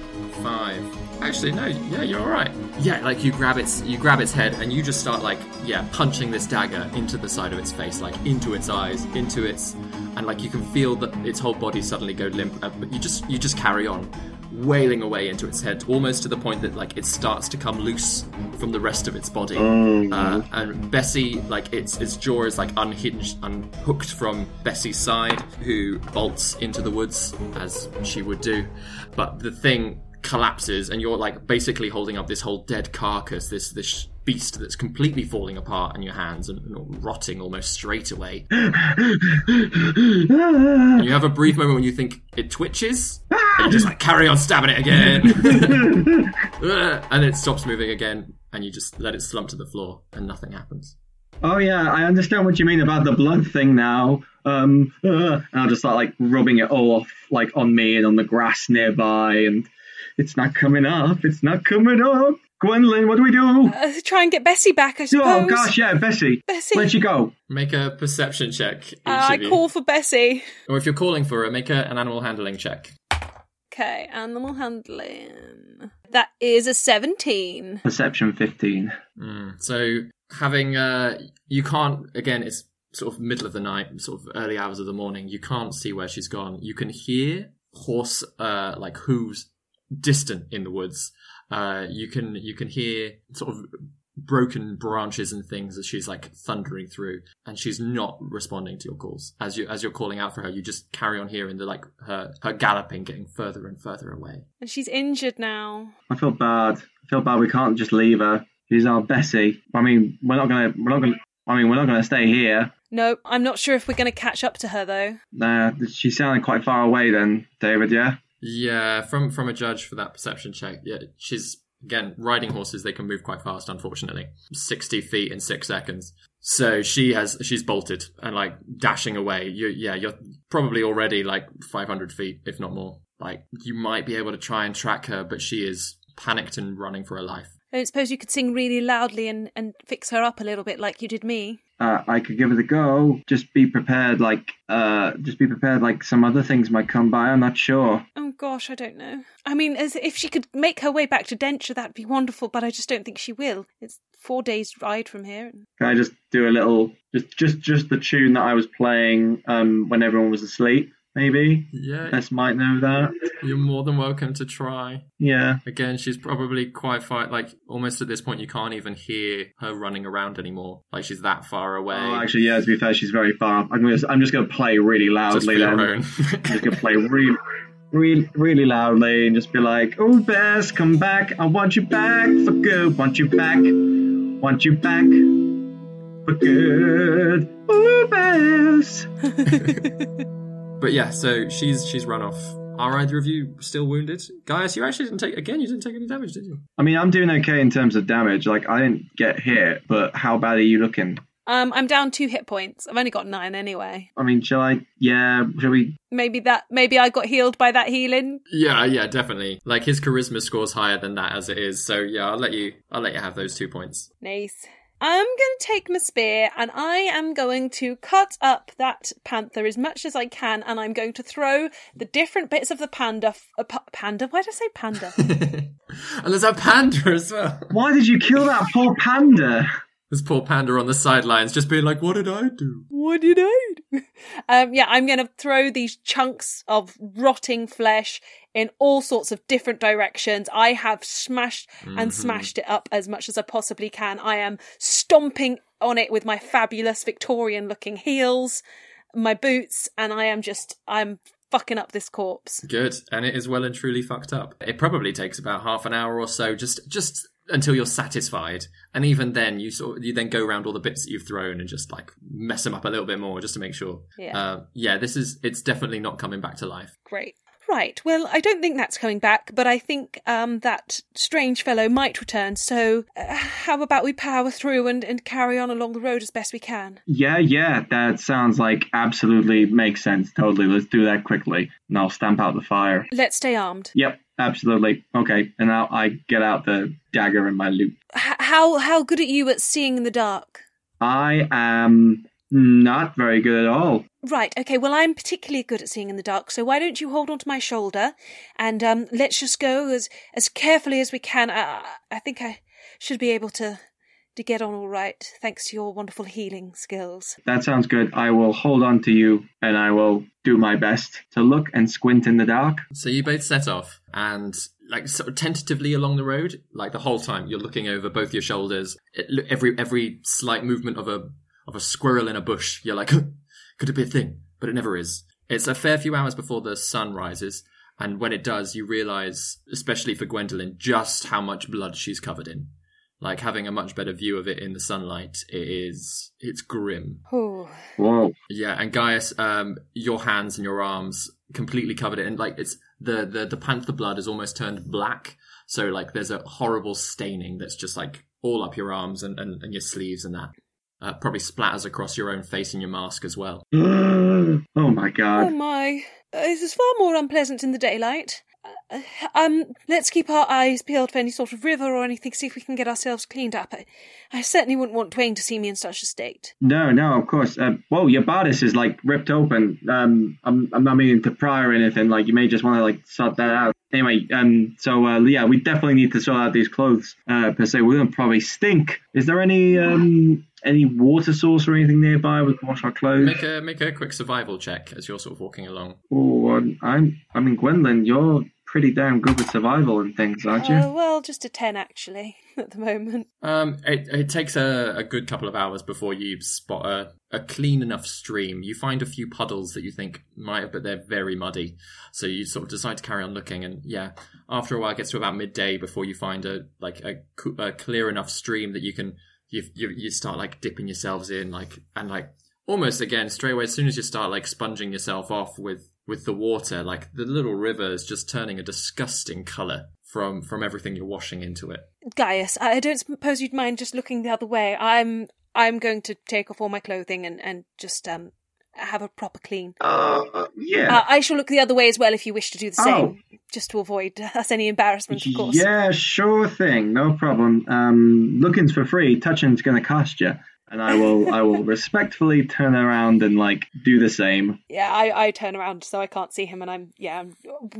Five. Actually, no. Yeah, you're all right. Yeah, like you grab its you grab its head and you just start like yeah punching this dagger into the side of its face, like into its eyes, into its, and like you can feel that its whole body suddenly go limp. uh, But you just you just carry on, wailing away into its head, almost to the point that like it starts to come loose from the rest of its body. Uh, and Bessie, like its its jaw is like unhinged, unhooked from Bessie's side, who bolts into the woods as she would do. But the thing collapses, and you're like basically holding up this whole dead carcass, this this beast that's completely falling apart in your hands and, and rotting almost straight away. And you have a brief moment when you think it twitches, and you just like carry on stabbing it again, and it stops moving again, and you just let it slump to the floor, and nothing happens. Oh yeah, I understand what you mean about the blood thing now. Um, uh, and I'll just start like rubbing it all off, like on me and on the grass nearby, and it's not coming up. It's not coming up. Gwendolyn, what do we do? Uh, try and get Bessie back, I suppose. Oh gosh, yeah, Bessie. Bessie. Where'd she go? Make a perception check. Uh, I call for Bessie. Or if you're calling for it, make a, an animal handling check. Okay, animal handling. That is a 17. Perception fifteen. Mm. So having uh, you can't again. It's sort of middle of the night, sort of early hours of the morning. You can't see where she's gone. You can hear horse uh, like hooves distant in the woods. Uh, you can you can hear sort of broken branches and things as she's like thundering through and she's not responding to your calls as you as you're calling out for her you just carry on hearing the like her her galloping getting further and further away And she's injured now. I feel bad. I feel bad. We can't just leave her. She's our Bessie. I mean, we're not gonna. We're not gonna. I mean, we're not gonna stay here. No, I'm not sure if we're going to catch up to her, though. Nah, she's sounding quite far away then, David. Yeah. Yeah, from from a judge for that perception check. Yeah, she's again riding horses. They can move quite fast, unfortunately, sixty feet in six seconds. So she has she's bolted and like dashing away. You yeah, you're probably already like five hundred feet, if not more. Like you might be able to try and track her, but she is panicked and running for her life. I suppose you could sing really loudly and, and fix her up a little bit like you did me. Uh, I could give it a go. Just be prepared, like, uh, just be prepared, like some other things might come by. I'm not sure. Oh gosh, I don't know. I mean, as if she could make her way back to Denture, that'd be wonderful. But I just don't think she will. It's four days ride from here. Can I just do a little, just, just, just the tune that I was playing um, when everyone was asleep? Maybe. Yeah. Bess might know that. You're more than welcome to try. Yeah. Again, she's probably quite far. Like almost at this point, you can't even hear her running around anymore. Like she's that far oh, away. Oh, actually, yeah. To be fair, she's very far. I'm gonna, I'm just gonna play really Just for loudly. your then. own. I'm just gonna play really, really, really loudly and just be like, "Oh, Bess, come back! I want you back for good. Want you back? Want you back for good? Oh, Bess." But yeah, so she's she's run off. Are either of you still wounded? Gaius, you actually didn't take again. You didn't take any damage, did you? I mean, I'm doing okay in terms of damage. Like, I didn't get hit, but how bad are you looking? Um, I'm down two hit points. I've only got nine anyway. I mean, shall I? Yeah, shall we? Maybe that. Maybe I got healed by that healing. Yeah, yeah, definitely. Like his charisma score's higher than that as it is. So yeah, I'll let you. I'll let you have those two points. Nice. I'm going to take my spear and I am going to cut up that panther as much as I can and I'm going to throw the different bits of the panda. F- uh, pa- panda? Why did I say panda? And there's a panda as well. Why did you kill that poor panda? This poor panda on the sidelines, just being like, "What did I do?" what did I do? Um, yeah, I'm going to throw these chunks of rotting flesh in all sorts of different directions. I have smashed and Mhm. smashed it up as much as I possibly can. I am stomping on it with my fabulous Victorian looking heels, my boots, and I am just, I'm fucking up this corpse. Good, and it is well and truly fucked up. It probably takes about half an hour or so, just just until you're satisfied, and even then, you sort you then go around all the bits that you've thrown and just like mess them up a little bit more, just to make sure. Yeah. uh, yeah. This is it's definitely not coming back to life. Great. Right. Well, I don't think that's coming back, but I think um, that strange fellow might return. So, uh, how about we power through and, and carry on along the road as best we can? Yeah, yeah, that sounds like absolutely makes sense. Totally. Let's do that quickly, and I'll stamp out the fire. Let's stay armed. Yep, absolutely. Okay, and now I get out the dagger and my lute how how good are you at seeing in the dark? I am not very good at all. Right. Okay. Well, I'm particularly good at seeing in the dark. So why don't you hold onto my shoulder, and um, let's just go as as carefully as we can. I, I think I should be able to to get on all right, thanks to your wonderful healing skills. That sounds good. I will hold on to you and I will do my best to look and squint in the dark. So you both set off and like sort of tentatively along the road, like the whole time you're looking over both your shoulders. It, every every slight movement of a of a squirrel in a bush, you're like, could it be a thing? But it never is. It's a fair few hours before the sun rises, and when it does, you realize, especially for Gwendolyn, just how much blood she's covered in. Like having a much better view of it in the sunlight, it is it's grim. Oh, Whoa. Yeah, and Gaius, um, your hands and your arms completely covered it, and like it's the the the panther blood has almost turned black. So like there's a horrible staining that's just like all up your arms and and, and your sleeves and that. Uh, probably splatters across your own face and your mask as well. oh my god. oh my! Uh, this is far more unpleasant in the daylight. Uh, um, let's keep our eyes peeled for any sort of river or anything. See if we can get ourselves cleaned up. I, I certainly wouldn't want Dwayne to see me in such a state. No, no, of course. Uh, whoa, your bodice is like ripped open. Um, I'm, I'm not meaning to pry or anything. Like you may just want to like sort that out. Anyway, um, so uh, yeah, we definitely need to sort out these clothes. Uh, per se, we're gonna probably stink. Is there any um any water source or anything nearby we can wash our clothes? Make a make a quick survival check as you're sort of walking along. Oh, I'm, I'm, I mean, Gwendolyn, you're pretty damn good with survival and things, aren't you? Uh, well, just a ten actually at the moment. Um, it, it takes a, a good couple of hours before you spot a, a clean enough stream. You find a few puddles that you think might have, but they're very muddy. So you sort of decide to carry on looking, and yeah, after a while, it gets to about midday before you find a like a, a clear enough stream that you can you, you you start like dipping yourselves in, like and like almost again straight away as soon as you start like sponging yourself off with with the water, like the little river is just turning a disgusting color from from everything you're washing into it. Gaius, I I don't suppose you'd mind just looking the other way. I'm I'm going to take off all my clothing and, and just um have a proper clean. Uh, yeah. Uh, I shall look the other way as well if you wish to do the Oh. same, just to avoid us any embarrassment, of course. Yeah, sure thing, no problem. Um, looking's for free, touching's gonna cost you, and I will, I will respectfully turn around and like do the same. Yeah, I, I turn around so I can't see him, and I'm yeah, I'm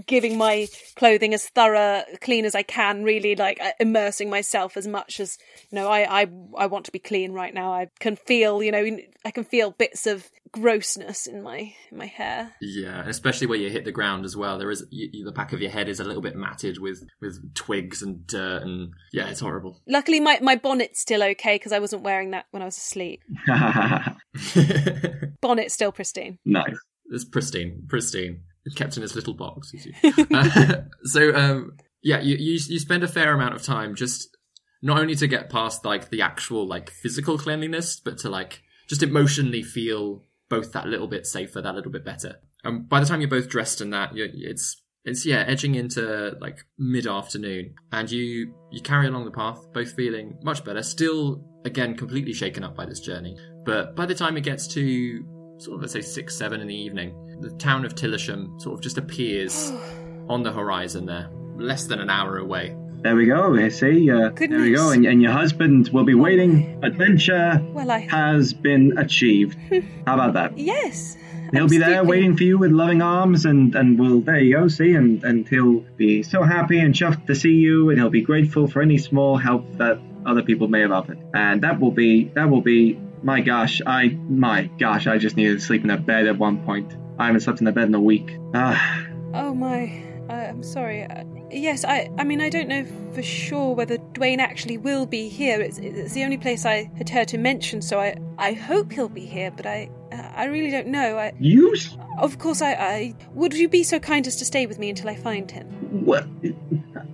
giving my clothing as thorough, clean as I can. Really, like uh, immersing myself as much as you know. I I I want to be clean right now. I can feel, you know, I can feel bits of grossness in my in my hair. Yeah, especially where you hit the ground as well. There is you, the back of your head is a little bit matted with with twigs and dirt, and yeah, it's horrible. Luckily, my my bonnet's still okay because I wasn't wearing that when I was asleep. Bonnet's still pristine. Nice. It's pristine, pristine. It's kept in its little box. You see. uh, so um, yeah, you, you you spend a fair amount of time just not only to get past like the actual like physical cleanliness, but to like just emotionally feel both that little bit safer, that little bit better. And by the time you're both dressed in that, it's it's yeah edging into like mid afternoon, and you you carry along the path, both feeling much better. Still, again, completely shaken up by this journey. But by the time it gets to sort of let's say six seven in the evening, the town of Tillisham sort of just appears on the horizon there, less than an hour away. There we go. I see. Uh, there we go. And, and your husband will be waiting. Adventure Well, I has been achieved. How about that? yes. He'll be there waiting for you with loving arms, and and we'll there you go. See, and and he'll be so happy and chuffed to see you, and he'll be grateful for any small help that other people may have offered. And that will be that will be my gosh. I my gosh. I just needed to sleep in a bed at one point. I haven't slept in a bed in a week. Ah. Oh my. Uh, I'm sorry. Uh, yes, I. I mean, I don't know for sure whether Dwayne actually will be here. It's, it's the only place I had heard him mention, so I. I hope he'll be here, but I. I really don't know. I. You? Of course, I. I. Would you be so kind as to stay with me until I find him? What?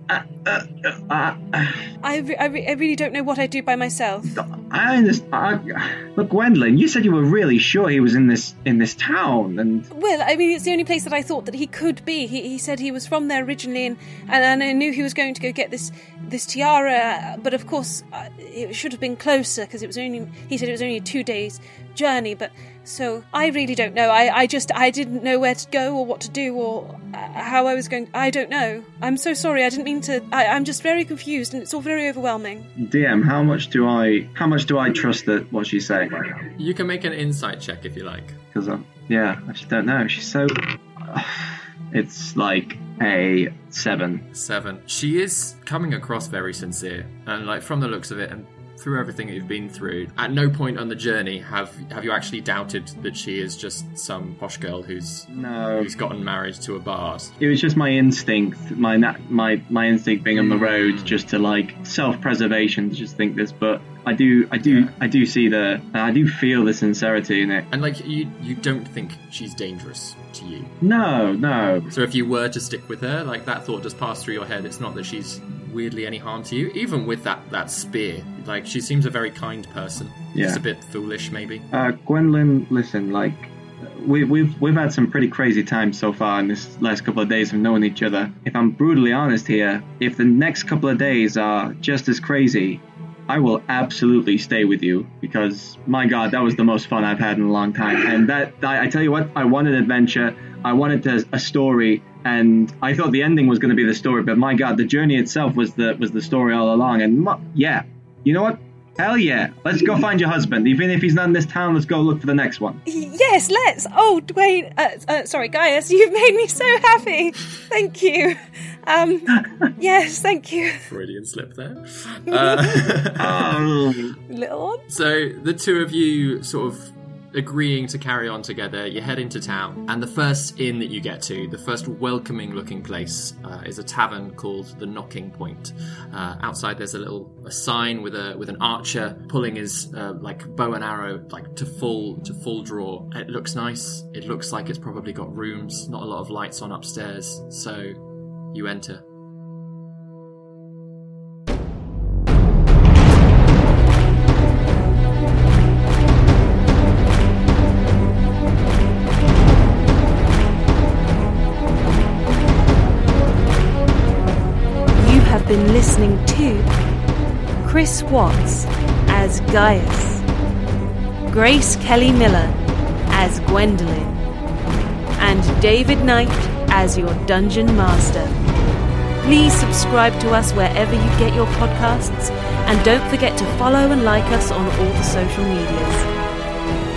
Uh, uh, uh, I. Re- I, re- I really don't know what I'd do by myself. I understand. Look, Gwendolyn, you said you were really sure he was in this in this town, and Well, I mean, it's the only place that I thought that he could be. He, he said he was from there originally, and, and, and I knew he was going to go get this this tiara. But of course, uh, it should have been closer because it was only. He said it was only a two days journey. But so I really don't know. I, I just I didn't know where to go or what to do or uh, how I was going. I don't know. I'm so sorry. I didn't mean to. I, I'm just very confused, and it's all very overwhelming. DM, how much do I how much do I trust that what she's saying? You can make an insight check if you like. Because I'm yeah, I just don't know. She's so. It's like a seven. Seven. She is coming across very sincere, and like from the looks of it, and through everything that you've been through, at no point on the journey have have you actually doubted that she is just some posh girl who's No. who's gotten married to a bard. It was just my instinct, my my my instinct being on the hmm. road, just to like self-preservation, to just think this. But I do, I do, I do see the, I do feel the sincerity in it. And like you, you don't think she's dangerous to you. No, no. So if you were to stick with her, like that thought just passed through your head. It's not that she's weirdly any harm to you. Even with that that spear, like she seems a very kind person. Yeah. Just a bit foolish, maybe. Uh, Gwendolyn, listen, like we, we've we've had some pretty crazy times so far in this last couple of days of knowing each other. If I'm brutally honest here, if the next couple of days are just as crazy, I will absolutely stay with you because my God, that was the most fun I've had in a long time. And that I, I tell you what, I wanted adventure, I wanted to, a story, and I thought the ending was going to be the story. But my God, the journey itself was the was the story all along. And mo- yeah, you know what? Hell yeah, let's go find your husband. Even if he's not in this town, let's go look for the next one. Yes, let's. Oh, Dwayne. Uh, uh, sorry, Gaius, you've made me so happy. Thank you. Um, yes, thank you. Freudian slip there. Uh, Little one. So the two of you sort of agreeing to carry on together, you head into town, and the first inn that you get to, the first welcoming looking place, uh, is a tavern called the Nocking Point. Uh, outside, there's a little a sign with a with an archer pulling his uh, like bow and arrow like to full to full draw. It looks nice. It looks like it's probably got rooms, not a lot of lights on upstairs. So you enter. 2 Chris Watts as Gaius, Grace Kelly Miller as Gwendolyn, and David Knight as your Dungeon Master. Please subscribe to us wherever you get your podcasts, and don't forget to follow and like us on all the social medias.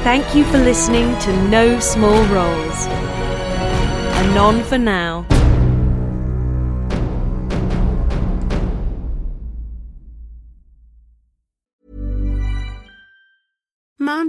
Thank you for listening to No Small Rolls. Anon for now.